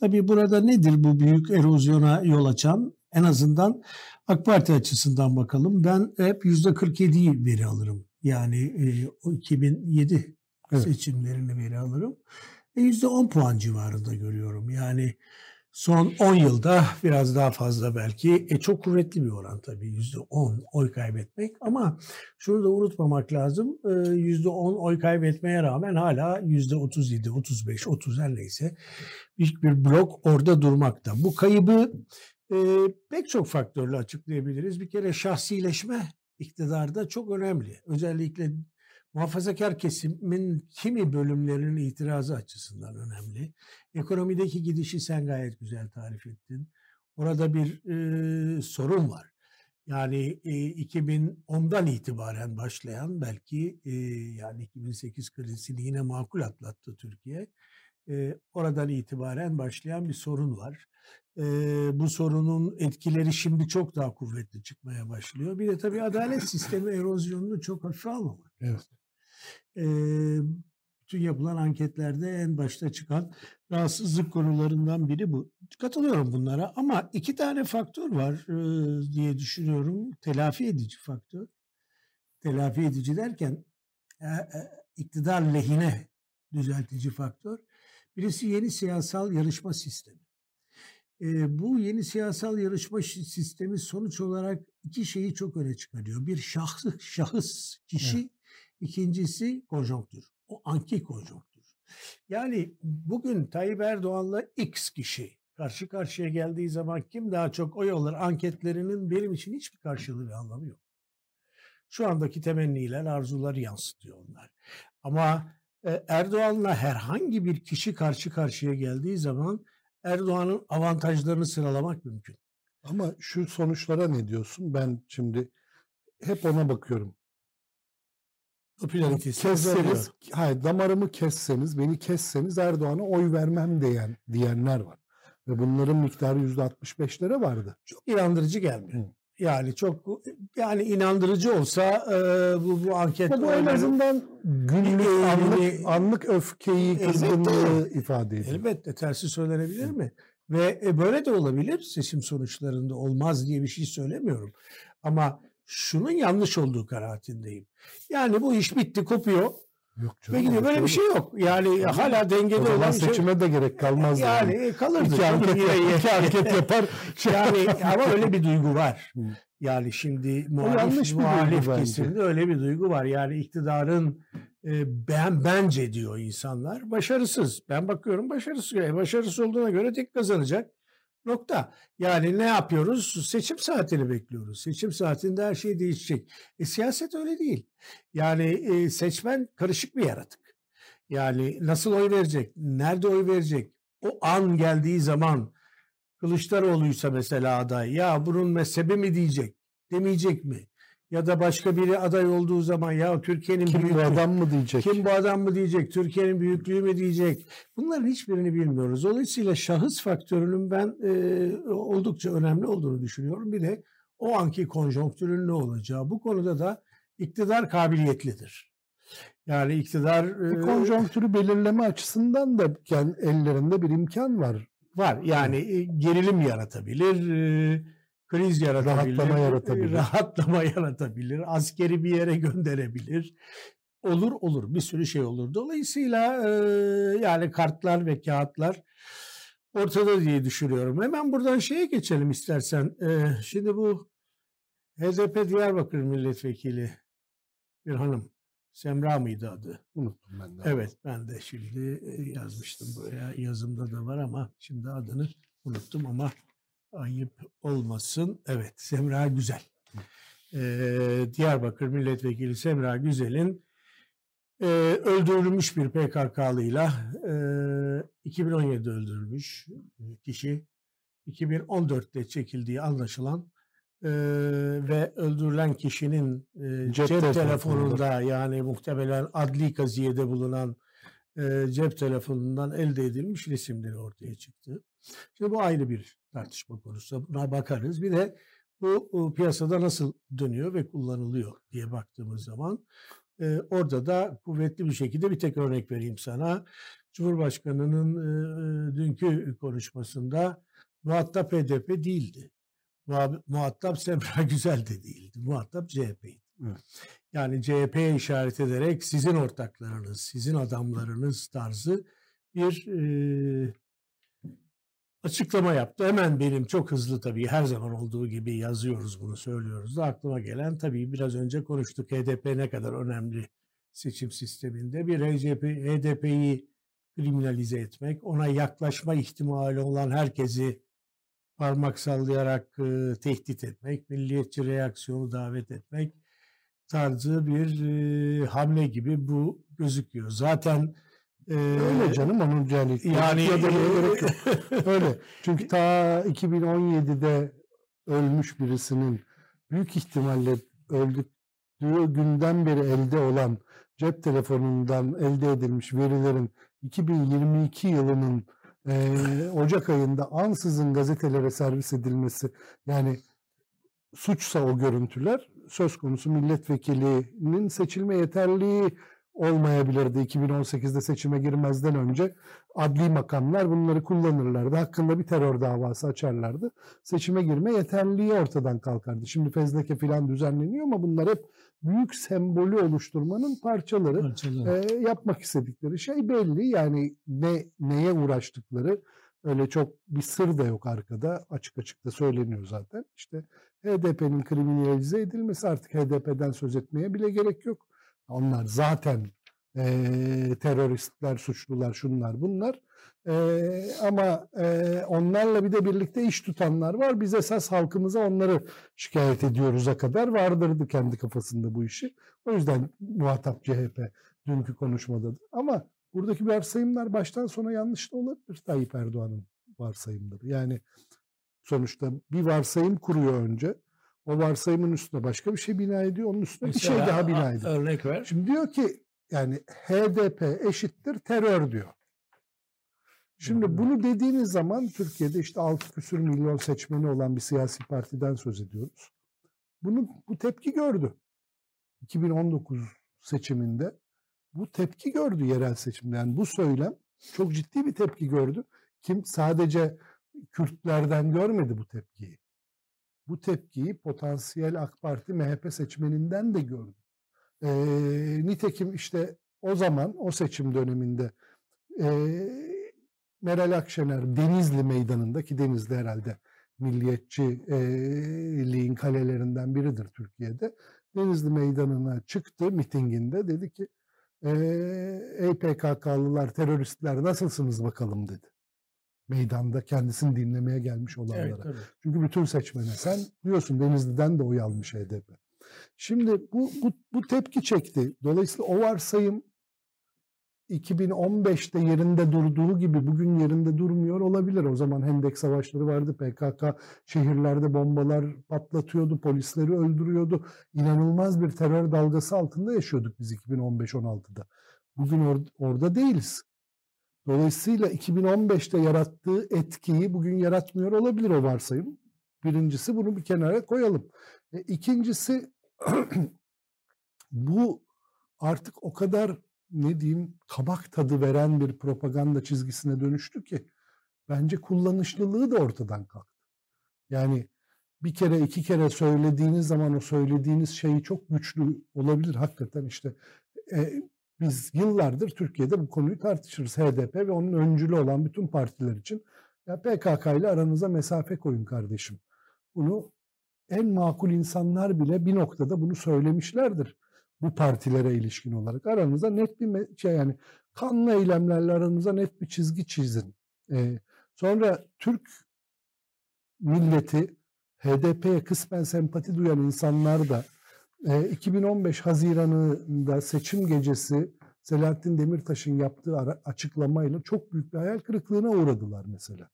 tabii burada nedir bu büyük erozyona yol açan? En azından AK Parti açısından bakalım. Ben hep yüzde 47'yi veri alırım. Yani e, o 2007 Evet. seçimlerini veri alırım. E, Yüzde 10 puan civarında görüyorum. Yani son 10 yılda biraz daha fazla belki. E, çok kuvvetli bir oran tabii yüzde 10 oy kaybetmek. Ama şunu da unutmamak lazım. e, Yüzde 10 oy kaybetmeye rağmen hala yüzde 37, 35, 30 her neyse büyük bir blok orada durmakta. Bu kaybı e, pek çok faktörle açıklayabiliriz. Bir kere şahsileşme iktidarda çok önemli. Özellikle muhafazakar kesimin kimi bölümlerinin itirazı açısından önemli. Ekonomideki gidişi sen gayet güzel tarif ettin. Orada bir e, sorun var. Yani e, 2010'dan itibaren başlayan belki e, yani 2008 krizini yine makul atlattı Türkiye. E, oradan itibaren başlayan bir sorun var. E, bu sorunun etkileri şimdi çok daha kuvvetli çıkmaya başlıyor. Bir de tabii adalet sistemi erozyonunu çok hafife almamak. Evet. Bütün yapılan anketlerde en başta çıkan rahatsızlık konularından biri bu. Katılıyorum bunlara ama iki tane faktör var diye düşünüyorum. Telafi edici faktör. Telafi edici derken e, e, iktidar lehine düzeltici faktör. Birisi yeni siyasal yarışma sistemi. E, bu yeni siyasal yarışma sistemi sonuç olarak iki şeyi çok öne çıkarıyor. Bir şahs, şahıs, kişi, ikincisi konjonktür. O anki konjonktür. Yani bugün Tayyip Erdoğan'la X kişi karşı karşıya geldiği zaman kim daha çok oy alır anketlerinin benim için hiçbir karşılığı ve anlamı yok. Şu andaki temenniler, arzuları yansıtıyor onlar. Ama e, Erdoğan'la herhangi bir kişi karşı karşıya geldiği zaman Erdoğan'ın avantajlarını sıralamak mümkün. Ama şu sonuçlara ne diyorsun? Ben şimdi hep ona bakıyorum. Popülaritesi azalıyor. Kesseniz, hayır damarımı kesseniz, beni kesseniz Erdoğan'a oy vermem diyen diyenler var. Ve bunların miktarı yüzde 65'lere vardı. çok inandırıcı gelmiyor. Hı. Yani çok yani inandırıcı olsa e, bu bu anket bu en azından günlük, anlık, anlık öfkeyi, kızgınlığı ifade ediyor. elbette tersi söylenebilir mi? Ve e, böyle de olabilir seçim sonuçlarında olmaz diye bir şey söylemiyorum. Ama şunun yanlış olduğu kanaatindeyim. Yani bu iş bitti kopuyor. Yok canım. Ve gidiyor. Böyle bir şey yok. Yani hala dengede olan bir şey. seçime de gerek kalmaz. Yani e, kalırdı. İki hareket, yine- iki hareket yapar. yani ama öyle bir duygu var. Yani şimdi muhalif, muhalif kesimde öyle bir duygu var. Yani iktidarın e, ben bence diyor insanlar başarısız. Ben bakıyorum başarısız. E, başarısız olduğuna göre tek kazanacak. Nokta. Yani ne yapıyoruz? Seçim saatini bekliyoruz. Seçim saatinde her şey değişecek. E, siyaset öyle değil. Yani e, seçmen karışık bir yaratık. Yani nasıl oy verecek? Nerede oy verecek? O an geldiği zaman Kılıçdaroğlu'ysa mesela aday ya bunun mezhebi mi diyecek? Demeyecek mi? Ya da başka biri aday olduğu zaman ya Türkiye'nin Kim bu büyüklüğü- adam mı diyecek? kim bu adam mı diyecek? Türkiye'nin büyüklüğü mü diyecek? Bunların hiçbirini bilmiyoruz. Dolayısıyla şahıs faktörünün ben e, oldukça önemli olduğunu düşünüyorum. Bir de o anki konjonktürün ne olacağı. Bu konuda da iktidar kabiliyetlidir. Yani iktidar e, konjonktürü belirleme açısından da yani ellerinde bir imkan var. var. Yani e, gerilim yaratabilir, e, kriz yaratabilir, Rahatlama yaratabilir. rahatlama yaratabilir, askeri bir yere gönderebilir. Olur olur bir sürü şey olur. Dolayısıyla e, yani kartlar ve kağıtlar ortada diye düşünüyorum. Hemen buradan şeye geçelim istersen. E, şimdi bu HDP Diyarbakır Milletvekili bir hanım. Semra mıydı adı? Unuttum ben de. Evet ben de şimdi yazmıştım buraya yazımda da var ama şimdi adını unuttum ama ayıp olmasın. Evet Semra Güzel. Ee, Diyarbakır Milletvekili Semra Güzel'in e, öldürülmüş bir PKK'lıyla e, 2017'de öldürülmüş kişi 2014'te çekildiği anlaşılan e, ve öldürülen kişinin e, Cep cep, telefonunda. yani muhtemelen adli kaziyede bulunan e, cep telefonundan elde edilmiş resimleri ortaya çıktı. Şimdi bu ayrı bir tartışma konusu. Buna bakarız. Bir de bu, bu piyasada nasıl dönüyor ve kullanılıyor diye baktığımız zaman e, orada da kuvvetli bir şekilde bir tek örnek vereyim sana. Cumhurbaşkanının e, dünkü konuşmasında muhatap HDP değildi. Muhatap Semra Güzel de değildi. Muhatap CHP'ydi. Evet. Yani CHP'ye işaret ederek sizin ortaklarınız, sizin adamlarınız tarzı bir e, açıklama yaptı. Hemen benim çok hızlı tabii her zaman olduğu gibi yazıyoruz bunu söylüyoruz da aklıma gelen tabii biraz önce konuştuk HDP ne kadar önemli seçim sisteminde bir HDP, HDP'yi kriminalize etmek, ona yaklaşma ihtimali olan herkesi parmak sallayarak e, tehdit etmek, milliyetçi reaksiyonu davet etmek tarzı bir e, hamle gibi bu gözüküyor. Zaten e, Öyle canım onun yani. yani ya gerek yok. Öyle. Çünkü ta 2017'de ölmüş birisinin büyük ihtimalle öldüğü günden beri elde olan cep telefonundan elde edilmiş verilerin 2022 yılının eee, Ocak ayında ansızın gazetelere servis edilmesi yani suçsa o görüntüler söz konusu milletvekilinin seçilme yeterliği olmayabilirdi 2018'de seçime girmezden önce adli makamlar bunları kullanırlardı. Hakkında bir terör davası açarlardı. Seçime girme yeterliliği ortadan kalkardı. Şimdi fezleke falan düzenleniyor ama bunlar hep büyük sembolü oluşturmanın parçaları. Parçaları. E, yapmak istedikleri şey belli. Yani ne neye uğraştıkları öyle çok bir sır da yok arkada. Açık açık da söyleniyor zaten. İşte HDP'nin kriminalize edilmesi artık HDP'den söz etmeye bile gerek yok. Onlar zaten e, teröristler, suçlular, şunlar bunlar. E, ama e, onlarla bir de birlikte iş tutanlar var. Biz esas halkımıza onları şikayet ediyoruz'a kadar vardırdı kendi kafasında bu işi. O yüzden muhatap CHP dünkü konuşmada. da. Ama buradaki varsayımlar baştan sona yanlış da olabilir Tayyip Erdoğan'ın varsayımları. Yani sonuçta bir varsayım kuruyor önce. O varsayımın üstüne başka bir şey bina ediyor. Onun üstüne bir şey Mesela, daha bina ediyor. Örnek ver. Şimdi diyor ki yani HDP eşittir terör diyor. Şimdi Hı. bunu dediğiniz zaman Türkiye'de işte 6 küsür milyon seçmeni olan bir siyasi partiden söz ediyoruz. Bunu bu tepki gördü. 2019 seçiminde bu tepki gördü yerel seçimde. Yani bu söylem çok ciddi bir tepki gördü. Kim sadece Kürtlerden görmedi bu tepkiyi. Bu tepkiyi potansiyel AK Parti MHP seçmeninden de gördü. Ee, nitekim işte o zaman o seçim döneminde e, Meral Akşener Denizli Meydanı'nda ki Denizli herhalde milliyetçiliğin kalelerinden biridir Türkiye'de. Denizli Meydanı'na çıktı mitinginde dedi ki ey PKK'lılar, teröristler nasılsınız bakalım dedi. Meydanda kendisini dinlemeye gelmiş olanlara. Evet, Çünkü bütün seçmene sen diyorsun Denizli'den de oy almış HDP. Şimdi bu, bu, bu tepki çekti. Dolayısıyla o varsayım 2015'te yerinde durduğu gibi bugün yerinde durmuyor olabilir. O zaman Hendek Savaşları vardı. PKK şehirlerde bombalar patlatıyordu, polisleri öldürüyordu. İnanılmaz bir terör dalgası altında yaşıyorduk biz 2015-16'da. Bugün or- orada değiliz. Dolayısıyla 2015'te yarattığı etkiyi bugün yaratmıyor olabilir o varsayım. Birincisi bunu bir kenara koyalım. E, ikincisi bu artık o kadar ne diyeyim kabak tadı veren bir propaganda çizgisine dönüştü ki bence kullanışlılığı da ortadan kalktı. Yani bir kere iki kere söylediğiniz zaman o söylediğiniz şey çok güçlü olabilir hakikaten işte e, biz yıllardır Türkiye'de bu konuyu tartışırız HDP ve onun öncülü olan bütün partiler için ya PKK ile aranıza mesafe koyun kardeşim. Bunu en makul insanlar bile bir noktada bunu söylemişlerdir bu partilere ilişkin olarak. Aranıza net bir şey yani kanlı eylemlerle aranıza net bir çizgi çizin. Ee, sonra Türk milleti HDP'ye kısmen sempati duyan insanlar da 2015 Haziran'ında seçim gecesi Selahattin Demirtaş'ın yaptığı açıklamayla çok büyük bir hayal kırıklığına uğradılar mesela.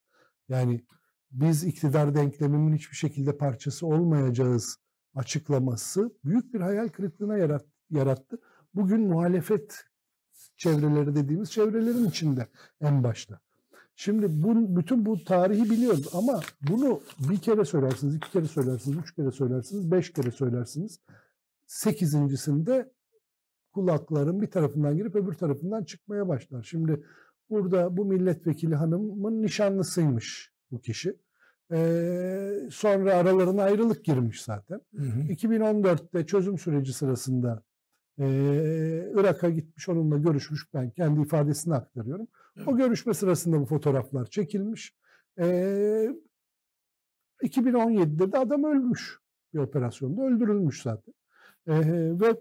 Yani biz iktidar denkleminin hiçbir şekilde parçası olmayacağız açıklaması büyük bir hayal kırıklığına yarattı. Bugün muhalefet çevreleri dediğimiz çevrelerin içinde en başta. Şimdi bu, bütün bu tarihi biliyoruz ama bunu bir kere söylersiniz, iki kere söylersiniz, üç kere söylersiniz, beş kere söylersiniz. Sekizincisinde kulakların bir tarafından girip öbür tarafından çıkmaya başlar. Şimdi burada bu milletvekili hanımın nişanlısıymış bu kişi. Ee, sonra aralarına ayrılık girmiş zaten. Hı hı. 2014'te çözüm süreci sırasında ee, Irak'a gitmiş onunla görüşmüş ben kendi ifadesini aktarıyorum. Evet. O görüşme sırasında bu fotoğraflar çekilmiş. Ee, 2017'de de adam ölmüş bir operasyonda öldürülmüş zaten. Ve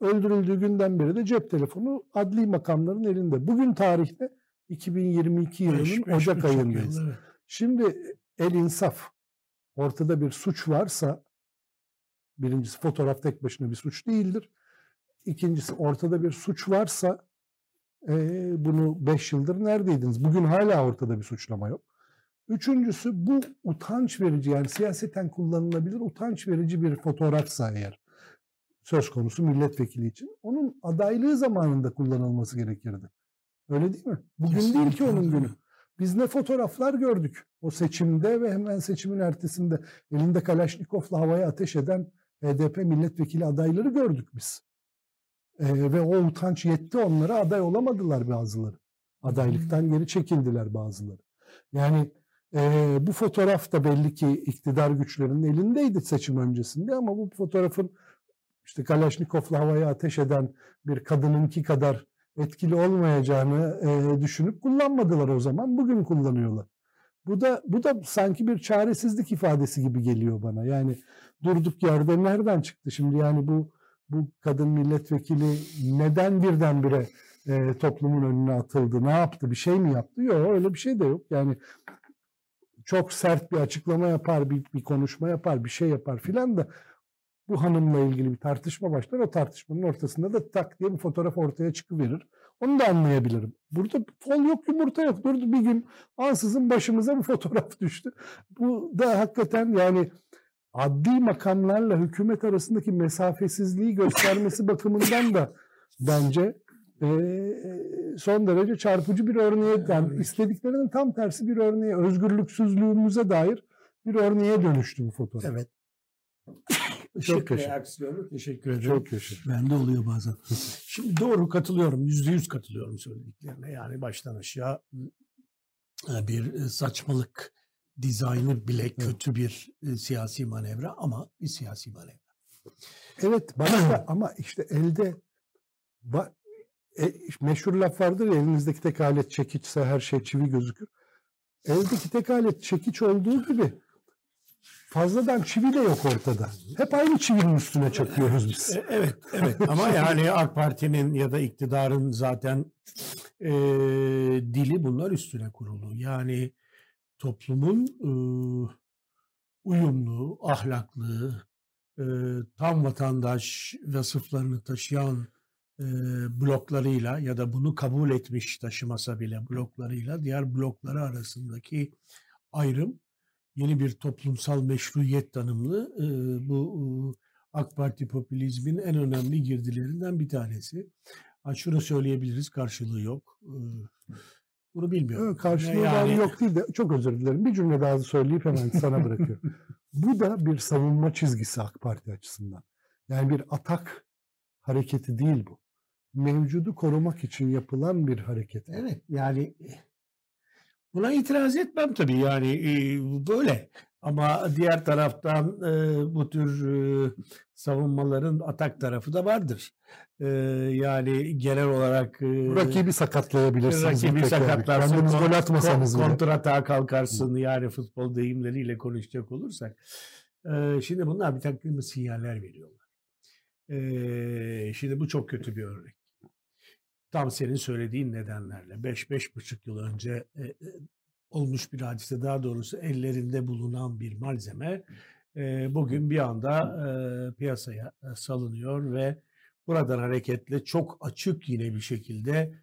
öldürüldüğü günden beri de cep telefonu adli makamların elinde. Bugün tarihte 2022 yılının beş, beş Ocak ayındayız. Yıl, evet. Şimdi el insaf ortada bir suç varsa birincisi fotoğraf tek başına bir suç değildir. İkincisi ortada bir suç varsa e, bunu beş yıldır neredeydiniz? Bugün hala ortada bir suçlama yok. Üçüncüsü bu utanç verici yani siyaseten kullanılabilir utanç verici bir fotoğrafsa eğer söz konusu milletvekili için onun adaylığı zamanında kullanılması gerekirdi. Öyle değil mi? Bugün Kesinlikle. değil ki onun günü. Biz ne fotoğraflar gördük o seçimde ve hemen seçimin ertesinde elinde Kalaşnikov'la havaya ateş eden HDP milletvekili adayları gördük biz. E, ve o utanç yetti onlara aday olamadılar bazıları. Adaylıktan geri çekildiler bazıları. Yani e, bu fotoğraf da belli ki iktidar güçlerinin elindeydi seçim öncesinde ama bu fotoğrafın işte Kalaşnikov'la havaya ateş eden bir kadınınki kadar etkili olmayacağını e, düşünüp kullanmadılar o zaman. Bugün kullanıyorlar. Bu da bu da sanki bir çaresizlik ifadesi gibi geliyor bana. Yani durduk yerde nereden çıktı şimdi yani bu bu kadın milletvekili neden birdenbire e, toplumun önüne atıldı? Ne yaptı? Bir şey mi yaptı? Yok öyle bir şey de yok. Yani çok sert bir açıklama yapar, bir, bir konuşma yapar, bir şey yapar filan da bu hanımla ilgili bir tartışma başlar. O tartışmanın ortasında da tak diye bir fotoğraf ortaya çıkıverir. Onu da anlayabilirim. Burada fol yok, yumurta yok. Durdu bir gün ansızın başımıza bir fotoğraf düştü. Bu da hakikaten yani adli makamlarla hükümet arasındaki mesafesizliği göstermesi bakımından da bence e, son derece çarpıcı bir örneğe, yani istediklerinin tam tersi bir örneğe, özgürlüksüzlüğümüze dair bir örneğe dönüştü bu fotoğraf. Evet. Çok yaşa. reaksiyonu teşekkür ederim. Çok yaşa. Bende oluyor bazen. Şimdi doğru katılıyorum. Yüzde yüz katılıyorum söylediklerine. Yani baştan aşağı bir saçmalık dizaynı bile kötü bir e, siyasi manevra ama bir siyasi manevra. Evet bana da ama işte elde E, meşhur laf vardır ya elinizdeki tek alet çekiçse her şey çivi gözükür. Eldeki tek alet çekiç olduğu gibi fazladan çivi de yok ortada. Hep aynı çivinin üstüne çakıyoruz biz. E, Evet, evet. Ama yani AK Parti'nin ya da iktidarın zaten e, dili bunlar üstüne kurulu. Yani toplumun e, uyumlu, ahlaklı, e, tam vatandaş vasıflarını taşıyan e, bloklarıyla ya da bunu kabul etmiş taşımasa bile bloklarıyla diğer blokları arasındaki ayrım yeni bir toplumsal meşruiyet tanımlı e, bu e, AK Parti popülizmin en önemli girdilerinden bir tanesi. Ha, şunu söyleyebiliriz karşılığı yok. E, bunu bilmiyorum. Karşılığı Yani- yok değil de çok özür dilerim. Bir cümle daha söyleyip hemen sana bırakıyorum. Bu da bir savunma çizgisi AK Parti açısından. Yani bir atak hareketi değil bu. Mevcudu korumak için yapılan bir hareket. Evet yani buna itiraz etmem tabii yani e, böyle. Ama diğer taraftan e, bu tür e, savunmaların atak tarafı da vardır. E, yani genel olarak e, Rakibi sakatlayabilirsiniz. rakibi sakatlarsın, Kendiniz gol atmasanız kon- bile. kontratağa kalkarsın yani futbol deyimleriyle konuşacak olursak. E, şimdi bunlar bir takım sinyaller veriyorlar. E, şimdi bu çok kötü bir örnek. Tam senin söylediğin nedenlerle 5-5,5 yıl önce e, e, olmuş bir hadise daha doğrusu ellerinde bulunan bir malzeme e, bugün bir anda e, piyasaya e, salınıyor ve buradan hareketle çok açık yine bir şekilde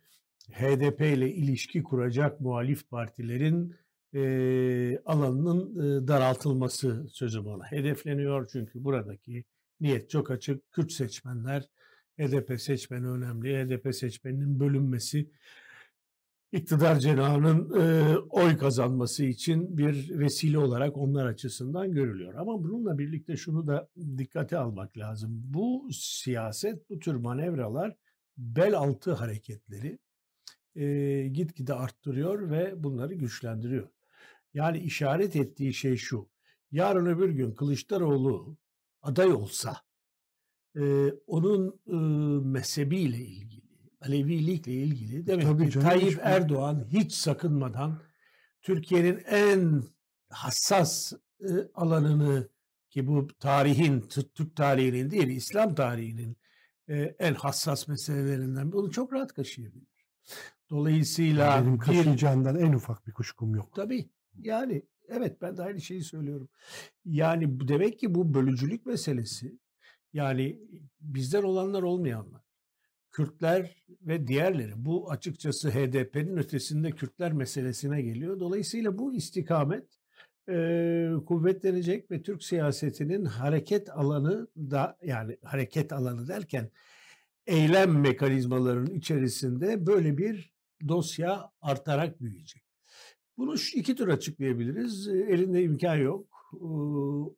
HDP ile ilişki kuracak muhalif partilerin e, alanının e, daraltılması sözüm ona hedefleniyor. Çünkü buradaki niyet çok açık. Kürt seçmenler HDP seçmeni önemli. HDP seçmeninin bölünmesi iktidar cenahının e, oy kazanması için bir vesile olarak onlar açısından görülüyor. Ama bununla birlikte şunu da dikkate almak lazım. Bu siyaset, bu tür manevralar bel altı hareketleri e, gitgide arttırıyor ve bunları güçlendiriyor. Yani işaret ettiği şey şu. Yarın öbür gün Kılıçdaroğlu aday olsa e, onun e, mezhebiyle ilgili, Alevilikle ilgili demek Tabii ki canım, Tayyip hiç- Erdoğan hiç sakınmadan Türkiye'nin en hassas e, alanını ki bu tarihin, Türk tarihinin değil, İslam tarihinin e, en hassas meselelerinden bunu çok rahat kaşıyabilir. Dolayısıyla Benim bir kaşıyacağından en ufak bir kuşkum yok. Tabii. Yani evet ben de aynı şeyi söylüyorum. Yani demek ki bu bölücülük meselesi yani bizden olanlar olmayanlar. Kürtler ve diğerleri bu açıkçası HDP'nin ötesinde Kürtler meselesine geliyor. Dolayısıyla bu istikamet eee, kuvvetlenecek ve Türk siyasetinin hareket alanı da yani hareket alanı derken eylem mekanizmalarının içerisinde böyle bir dosya artarak büyüyecek. Bunu şu iki tür açıklayabiliriz. E, Elinde imkan yok. e,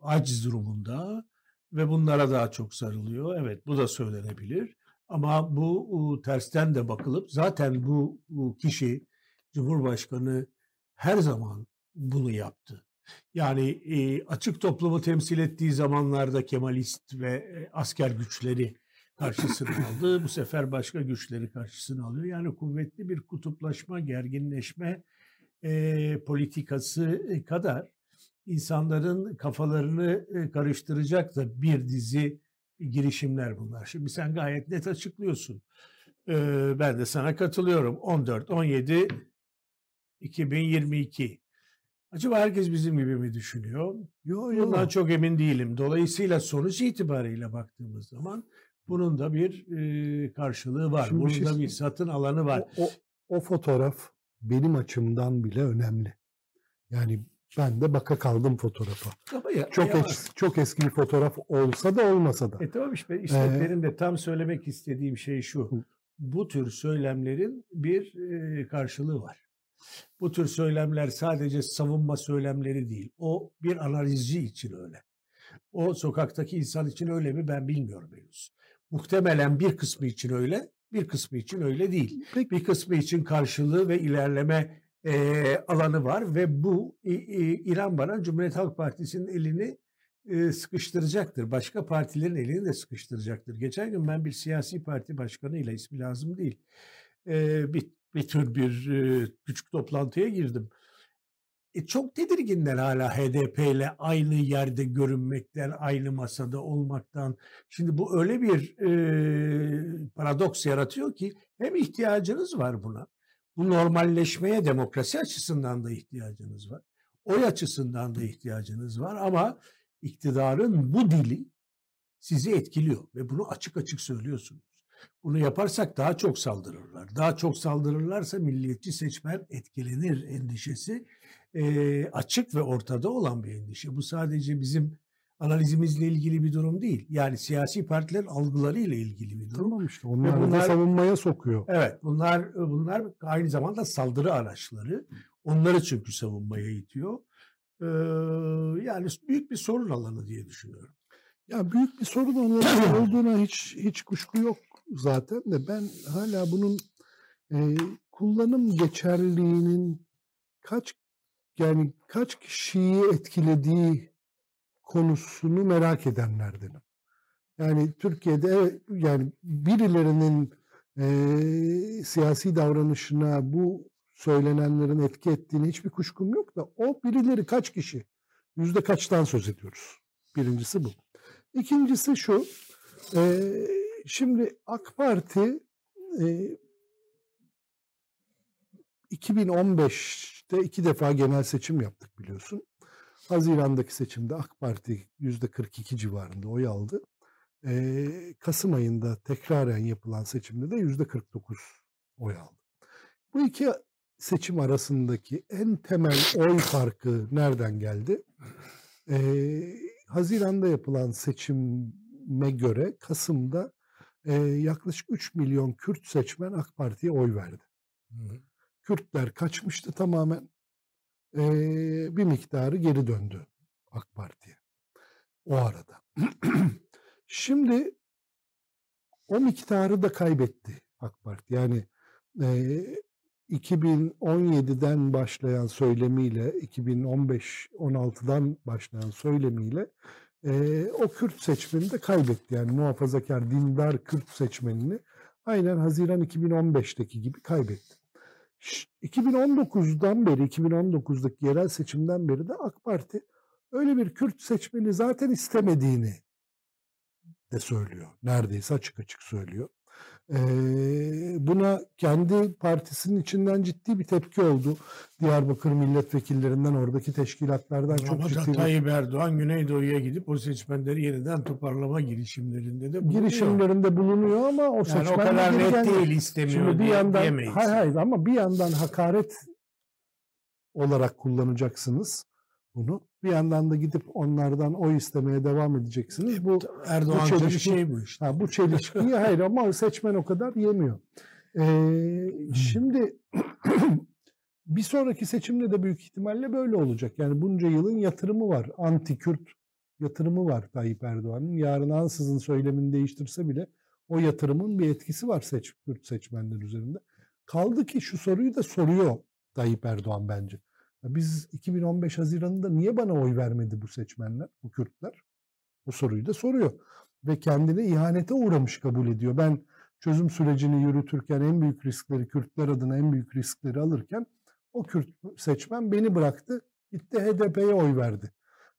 Aciz durumunda ve bunlara daha çok sarılıyor. Evet bu da söylenebilir. Ama bu e, tersten de bakılıp zaten bu bu kişi Cumhurbaşkanı her zaman bunu yaptı. Yani e, açık toplumu temsil ettiği zamanlarda Kemalist ve e, asker güçleri karşısına aldı. Bu sefer başka güçleri karşısına alıyor. Yani kuvvetli bir kutuplaşma, gerginleşme e, politikası kadar insanların kafalarını e, karıştıracak da bir dizi girişimler bunlar. Şimdi sen gayet net açıklıyorsun. E, ben de sana katılıyorum. 14, 17, 2022. Acaba herkes bizim gibi mi düşünüyor? Yo, Bundan çok emin değilim. Dolayısıyla sonuç itibariyle baktığımız zaman bunun da bir e, karşılığı var. Şimdi bunun şey da bir satın alanı var. O, o, o fotoğraf benim açımdan bile önemli. Yani ben de baka kaldım fotoğrafa. Ama ya- Çok ya- es- çok eski bir fotoğraf olsa da olmasa da. E tamam işte, işte Ee, benim de tam söylemek istediğim şey şu. Bu tür söylemlerin bir e, karşılığı var. Bu tür söylemler sadece savunma söylemleri değil. O bir analizci için öyle. O sokaktaki insan için öyle mi ben bilmiyorum henüz. Muhtemelen bir kısmı için öyle, bir kısmı için öyle değil. Peki Bir kısmı için karşılığı ve ilerleme e, alanı var ve bu i- i- inan bana Cumhuriyet Halk Partisi'nin elini e, sıkıştıracaktır. Başka partilerin elini de sıkıştıracaktır. Geçen gün ben bir siyasi parti başkanıyla ismi lazım değil. E, bir, bir tür bir e, küçük toplantıya girdim. E, çok tedirginler hala HDP ile aynı yerde görünmekten, aynı masada olmaktan. Şimdi bu öyle bir e, paradoks yaratıyor ki hem ihtiyacınız var buna. Bu normalleşmeye demokrasi açısından da ihtiyacınız var. Oy açısından da ihtiyacınız var ama iktidarın bu dili sizi etkiliyor ve bunu açık açık söylüyorsunuz. Bunu yaparsak daha çok saldırırlar. Daha çok saldırırlarsa milliyetçi seçmen etkilenir endişesi e, açık ve ortada olan bir endişe. Bu sadece bizim analizimizle ilgili bir durum değil. Yani siyasi partilerin algılarıyla ilgili bir durum. Tamam işte onlar bunlar, da savunmaya sokuyor. Evet bunlar bunlar aynı zamanda saldırı araçları. Onları çünkü savunmaya itiyor. Ee, yani büyük bir sorun alanı diye düşünüyorum. Ya büyük bir sorun alanı olduğuna hiç hiç kuşku yok zaten de ben hala bunun e, kullanım geçerliğinin kaç yani kaç kişiyi etkilediği konusunu merak edenlerdenim. Yani Türkiye'de yani birilerinin e, siyasi davranışına bu söylenenlerin etki ettiğini hiçbir kuşkum yok da o birileri kaç kişi? Yüzde kaçtan söz ediyoruz? Birincisi bu. İkincisi şu, e, şimdi AK Parti e, 2015'te iki defa genel seçim yaptık biliyorsun. Haziran'daki seçimde AK Parti yüzde 42 civarında oy aldı. Ee, Kasım ayında tekraren yapılan seçimde de yüzde 49 oy aldı. Bu iki seçim arasındaki en temel oy farkı nereden geldi? Ee, Haziran'da yapılan seçime göre Kasım'da e, yaklaşık 3 milyon Kürt seçmen AK Parti'ye oy verdi. Hı. Kürtler kaçmıştı tamamen. Ee, bir miktarı geri döndü AK Parti'ye. O arada. Şimdi o miktarı da kaybetti AK Parti. Yani e, 2017'den başlayan söylemiyle 2015-16'dan başlayan söylemiyle e, o Kürt seçmeni de kaybetti. Yani muhafazakar dindar Kürt seçmenini aynen Haziran 2015'teki gibi kaybetti. 2019'dan beri, 2019'daki yerel seçimden beri de AK Parti öyle bir Kürt seçmeni zaten istemediğini de söylüyor. Neredeyse açık açık söylüyor. Buna kendi partisinin içinden ciddi bir tepki oldu. Diyarbakır milletvekillerinden, oradaki teşkilatlardan Ama çok ciddi Tayyip Erdoğan Güneydoğu'ya gidip o seçmenleri yeniden toparlama girişimlerinde de bulunuyor. Girişimlerinde bulunuyor ama o yani seçmenler... o kadar net değil istemiyor Şimdi bir yandan, diyemeyiz. Hayır hayır ama bir yandan hakaret olarak kullanacaksınız bunu. Bir yandan da gidip onlardan oy istemeye devam edeceksiniz. Bu Erdoğan bu çelişki, şey bu işte. Ha, bu çelişkiyi hayır ama seçmen o kadar yemiyor. Ee, şimdi bir sonraki seçimde de büyük ihtimalle böyle olacak. Yani bunca yılın yatırımı var. Anti-Kürt yatırımı var Tayyip Erdoğan'ın. Yarın ansızın söylemini değiştirse bile o yatırımın bir etkisi var seç, Kürt seçmenler üzerinde. Kaldı ki şu soruyu da soruyor Tayyip Erdoğan bence. Biz 2015 Haziran'ında niye bana oy vermedi bu seçmenler, bu Kürtler? Bu soruyu da soruyor. Ve kendini ihanete uğramış kabul ediyor. Ben çözüm sürecini yürütürken en büyük riskleri, Kürtler adına en büyük riskleri alırken o Kürt seçmen beni bıraktı, gitti HDP'ye oy verdi.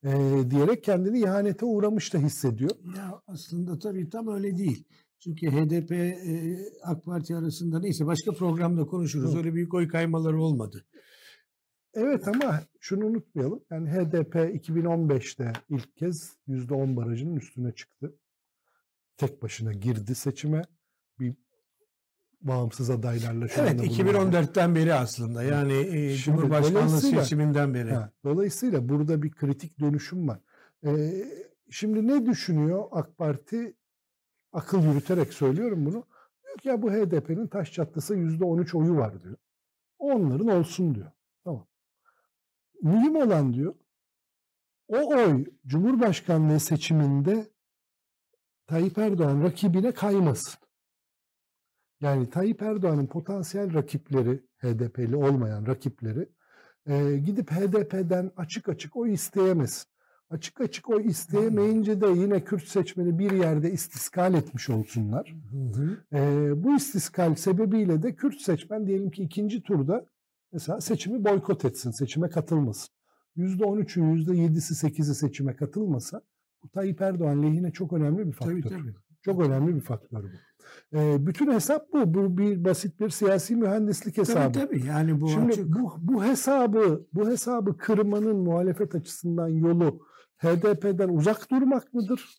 E, diyerek kendini ihanete uğramış da hissediyor. Ya aslında tabii tam öyle değil. Çünkü HDP e, AK Parti arasında neyse başka programda konuşuruz. Öyle büyük oy kaymaları olmadı. Evet ama şunu unutmayalım. Yani HDP 2015'te ilk kez %10 barajının üstüne çıktı. Tek başına girdi seçime. Bir bağımsız adaylarla şu Evet 2014'ten beri aslında yani e, Şimdi, Cumhurbaşkanlığı seçiminden beri. Ha, dolayısıyla burada bir kritik dönüşüm var. Ee, şimdi ne düşünüyor AK Parti? Akıl yürüterek söylüyorum bunu. Diyor ki ya bu HDP'nin taş çatlısı %13 oyu var diyor. Onların olsun diyor. Mühim olan diyor o oy Cumhurbaşkanlığı seçiminde Tayyip Erdoğan rakibine kaymasın. Yani Tayyip Erdoğan'ın potansiyel rakipleri, HDP'li olmayan rakipleri e, gidip HDP'den açık açık oy isteyemesin. açık açık o isteyemeyince de yine Kürt seçmeni bir yerde istiskal etmiş olsunlar. Hı hı. Ee, bu istiskal sebebiyle de Kürt seçmen diyelim ki ikinci turda mesela seçimi boykot etsin, seçime katılmasın. %13'ü, %7'si, 8'i seçime katılmasa bu Tayyip Erdoğan lehine çok önemli bir faktör. Tabii tabii. Çok önemli bir faktör bu. Ee, bütün hesap bu. Bu bir basit bir siyasi mühendislik hesabı. Tabii tabii. Yani bu Şimdi açık. bu, bu hesabı bu hesabı kırmanın muhalefet açısından yolu HDP'den uzak durmak mıdır?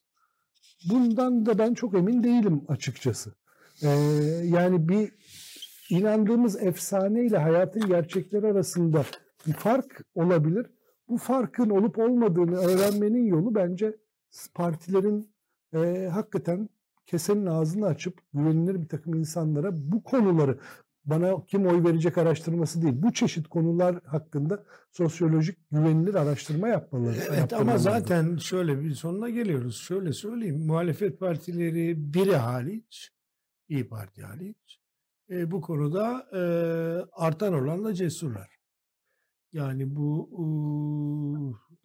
Bundan da ben çok emin değilim açıkçası. Ee, yani bir inandığımız efsane ile hayatın gerçekleri arasında bir fark olabilir. Bu farkın olup olmadığını öğrenmenin yolu bence partilerin e, hakikaten kesenin ağzını açıp güvenilir bir takım insanlara bu konuları bana kim oy verecek araştırması değil. Bu çeşit konular hakkında sosyolojik güvenilir araştırma yapmaları. Evet ama zaten şöyle bir sonuna geliyoruz. Şöyle söyleyeyim. Muhalefet partileri biri hariç, İyi Parti hariç, bu konuda e, artan oranla cesurlar. Yani bu e,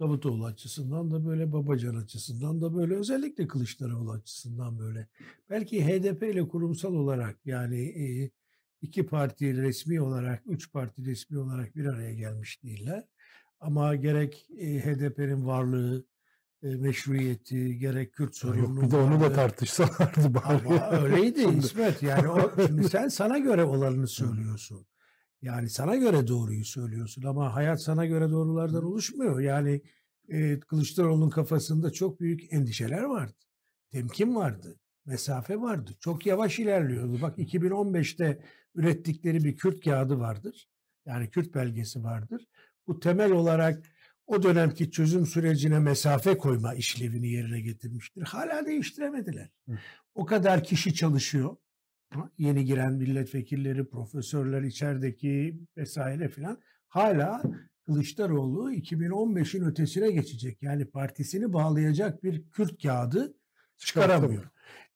Davutoğlu açısından da böyle, Babacan açısından da böyle, özellikle Kılıçdaroğlu açısından böyle. Belki HDP ile kurumsal olarak yani e, iki parti resmi olarak, üç parti resmi olarak bir araya gelmiş değiller. Ama gerek HDP'nin varlığı, meşruiyeti, gerek Kürt sorununun Yok, bir de onu da tartışsalardı bari. ama öyleydi İsmet. Yani o, şimdi sen sana göre olanını söylüyorsun. Yani sana göre doğruyu söylüyorsun ama hayat sana göre doğrulardan oluşmuyor. Yani e, Kılıçdaroğlu'nun kafasında çok büyük endişeler vardı. Temkin vardı. Mesafe vardı. Çok yavaş ilerliyordu. Bak 2015'te ürettikleri bir Kürt kağıdı vardır. Yani Kürt belgesi vardır. Bu temel olarak o dönemki çözüm sürecine mesafe koyma işlevini yerine getirmiştir. Hala değiştiremediler. Hı. O kadar kişi çalışıyor. Yeni giren milletvekilleri, profesörler içerideki vesaire filan. Hala Kılıçdaroğlu 2015'in ötesine geçecek. Yani partisini bağlayacak bir Kürt kağıdı çıkaramıyor.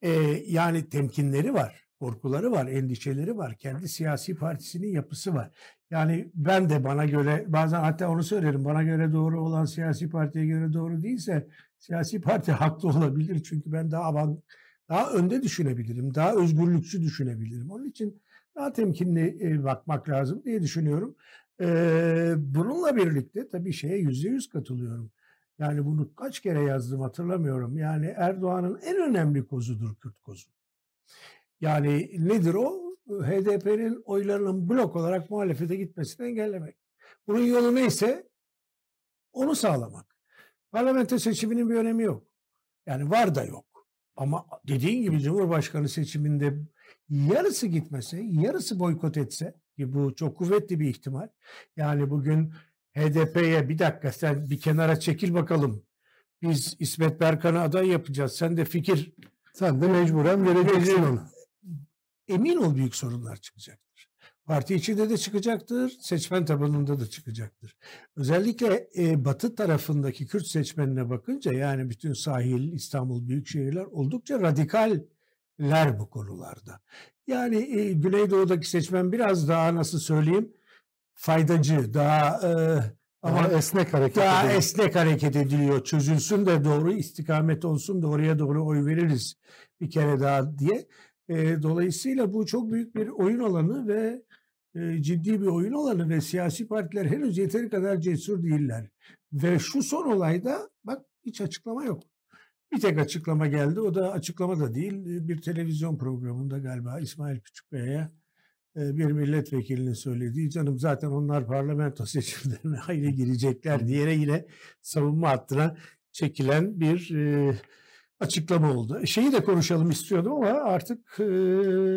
Ee, yani temkinleri var, korkuları var, endişeleri var. Kendi siyasi partisinin yapısı var. Yani ben de bana göre bazen hatta onu söylerim bana göre doğru olan siyasi partiye göre doğru değilse siyasi parti haklı olabilir. Çünkü ben daha avant, daha önde düşünebilirim. Daha özgürlükçü düşünebilirim. Onun için daha temkinli e, bakmak lazım diye düşünüyorum. Ee, bununla birlikte tabii şeye yüzde yüz katılıyorum. Yani bunu kaç kere yazdım hatırlamıyorum. Yani Erdoğan'ın en önemli kozudur Kürt kozu. Yani nedir o? HDP'nin oylarının blok olarak muhalefete gitmesini engellemek. Bunun yolu neyse onu sağlamak. Parlamento seçiminin bir önemi yok. Yani var da yok. Ama dediğin gibi Cumhurbaşkanı seçiminde yarısı gitmese, yarısı boykot etse ki bu çok kuvvetli bir ihtimal. Yani bugün HDP'ye bir dakika sen bir kenara çekil bakalım. Biz İsmet Berkan'ı aday yapacağız. Sen de fikir Sen de mecburen vereceksin onu. Emin ol büyük sorunlar çıkacaktır. Parti içinde de çıkacaktır, seçmen tabanında da çıkacaktır. Özellikle e, batı tarafındaki Kürt seçmenine bakınca yani bütün sahil, İstanbul, büyük şehirler oldukça radikaller bu konularda. Yani e, Güneydoğu'daki seçmen biraz daha nasıl söyleyeyim faydacı, daha e, Ama ama esnek hareket daha ediyor. esnek hareket ediliyor. Çözülsün de doğru istikamet olsun da oraya doğru oy veririz bir kere daha diye. E, dolayısıyla bu çok büyük bir oyun alanı ve e, ciddi bir oyun alanı ve siyasi partiler henüz yeteri kadar cesur değiller. Ve şu son olayda bak hiç açıklama yok. Bir tek açıklama geldi. O da açıklama da değil. Bir televizyon programında galiba İsmail Küçükkaya'ya bir milletvekilinin söylediği canım zaten onlar parlamento seçimlerine ayrı girecekler diye yine savunma hattına çekilen bir e, açıklama oldu. Şeyi de konuşalım istiyordum ama artık e,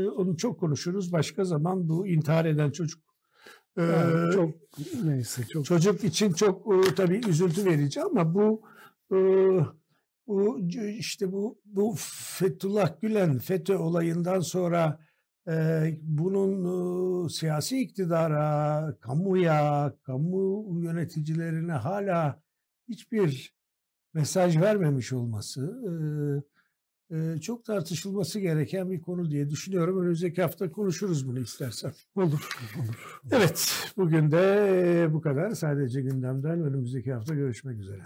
onu çok konuşuruz. Başka zaman bu intihar eden çocuk. e, Yani çok neyse çok Çocuk için çok e, tabii üzüntü verici ama bu e, bu işte bu bu Fethullah Gülen FETÖ olayından sonra e, bunun e, siyasi iktidara, kamuya, kamu yöneticilerine hala hiçbir mesaj vermemiş olması e, çok tartışılması gereken bir konu diye düşünüyorum. Önümüzdeki hafta konuşuruz bunu istersen. olur olur. Evet, bugün de bu kadar. Sadece gündemden önümüzdeki hafta görüşmek üzere.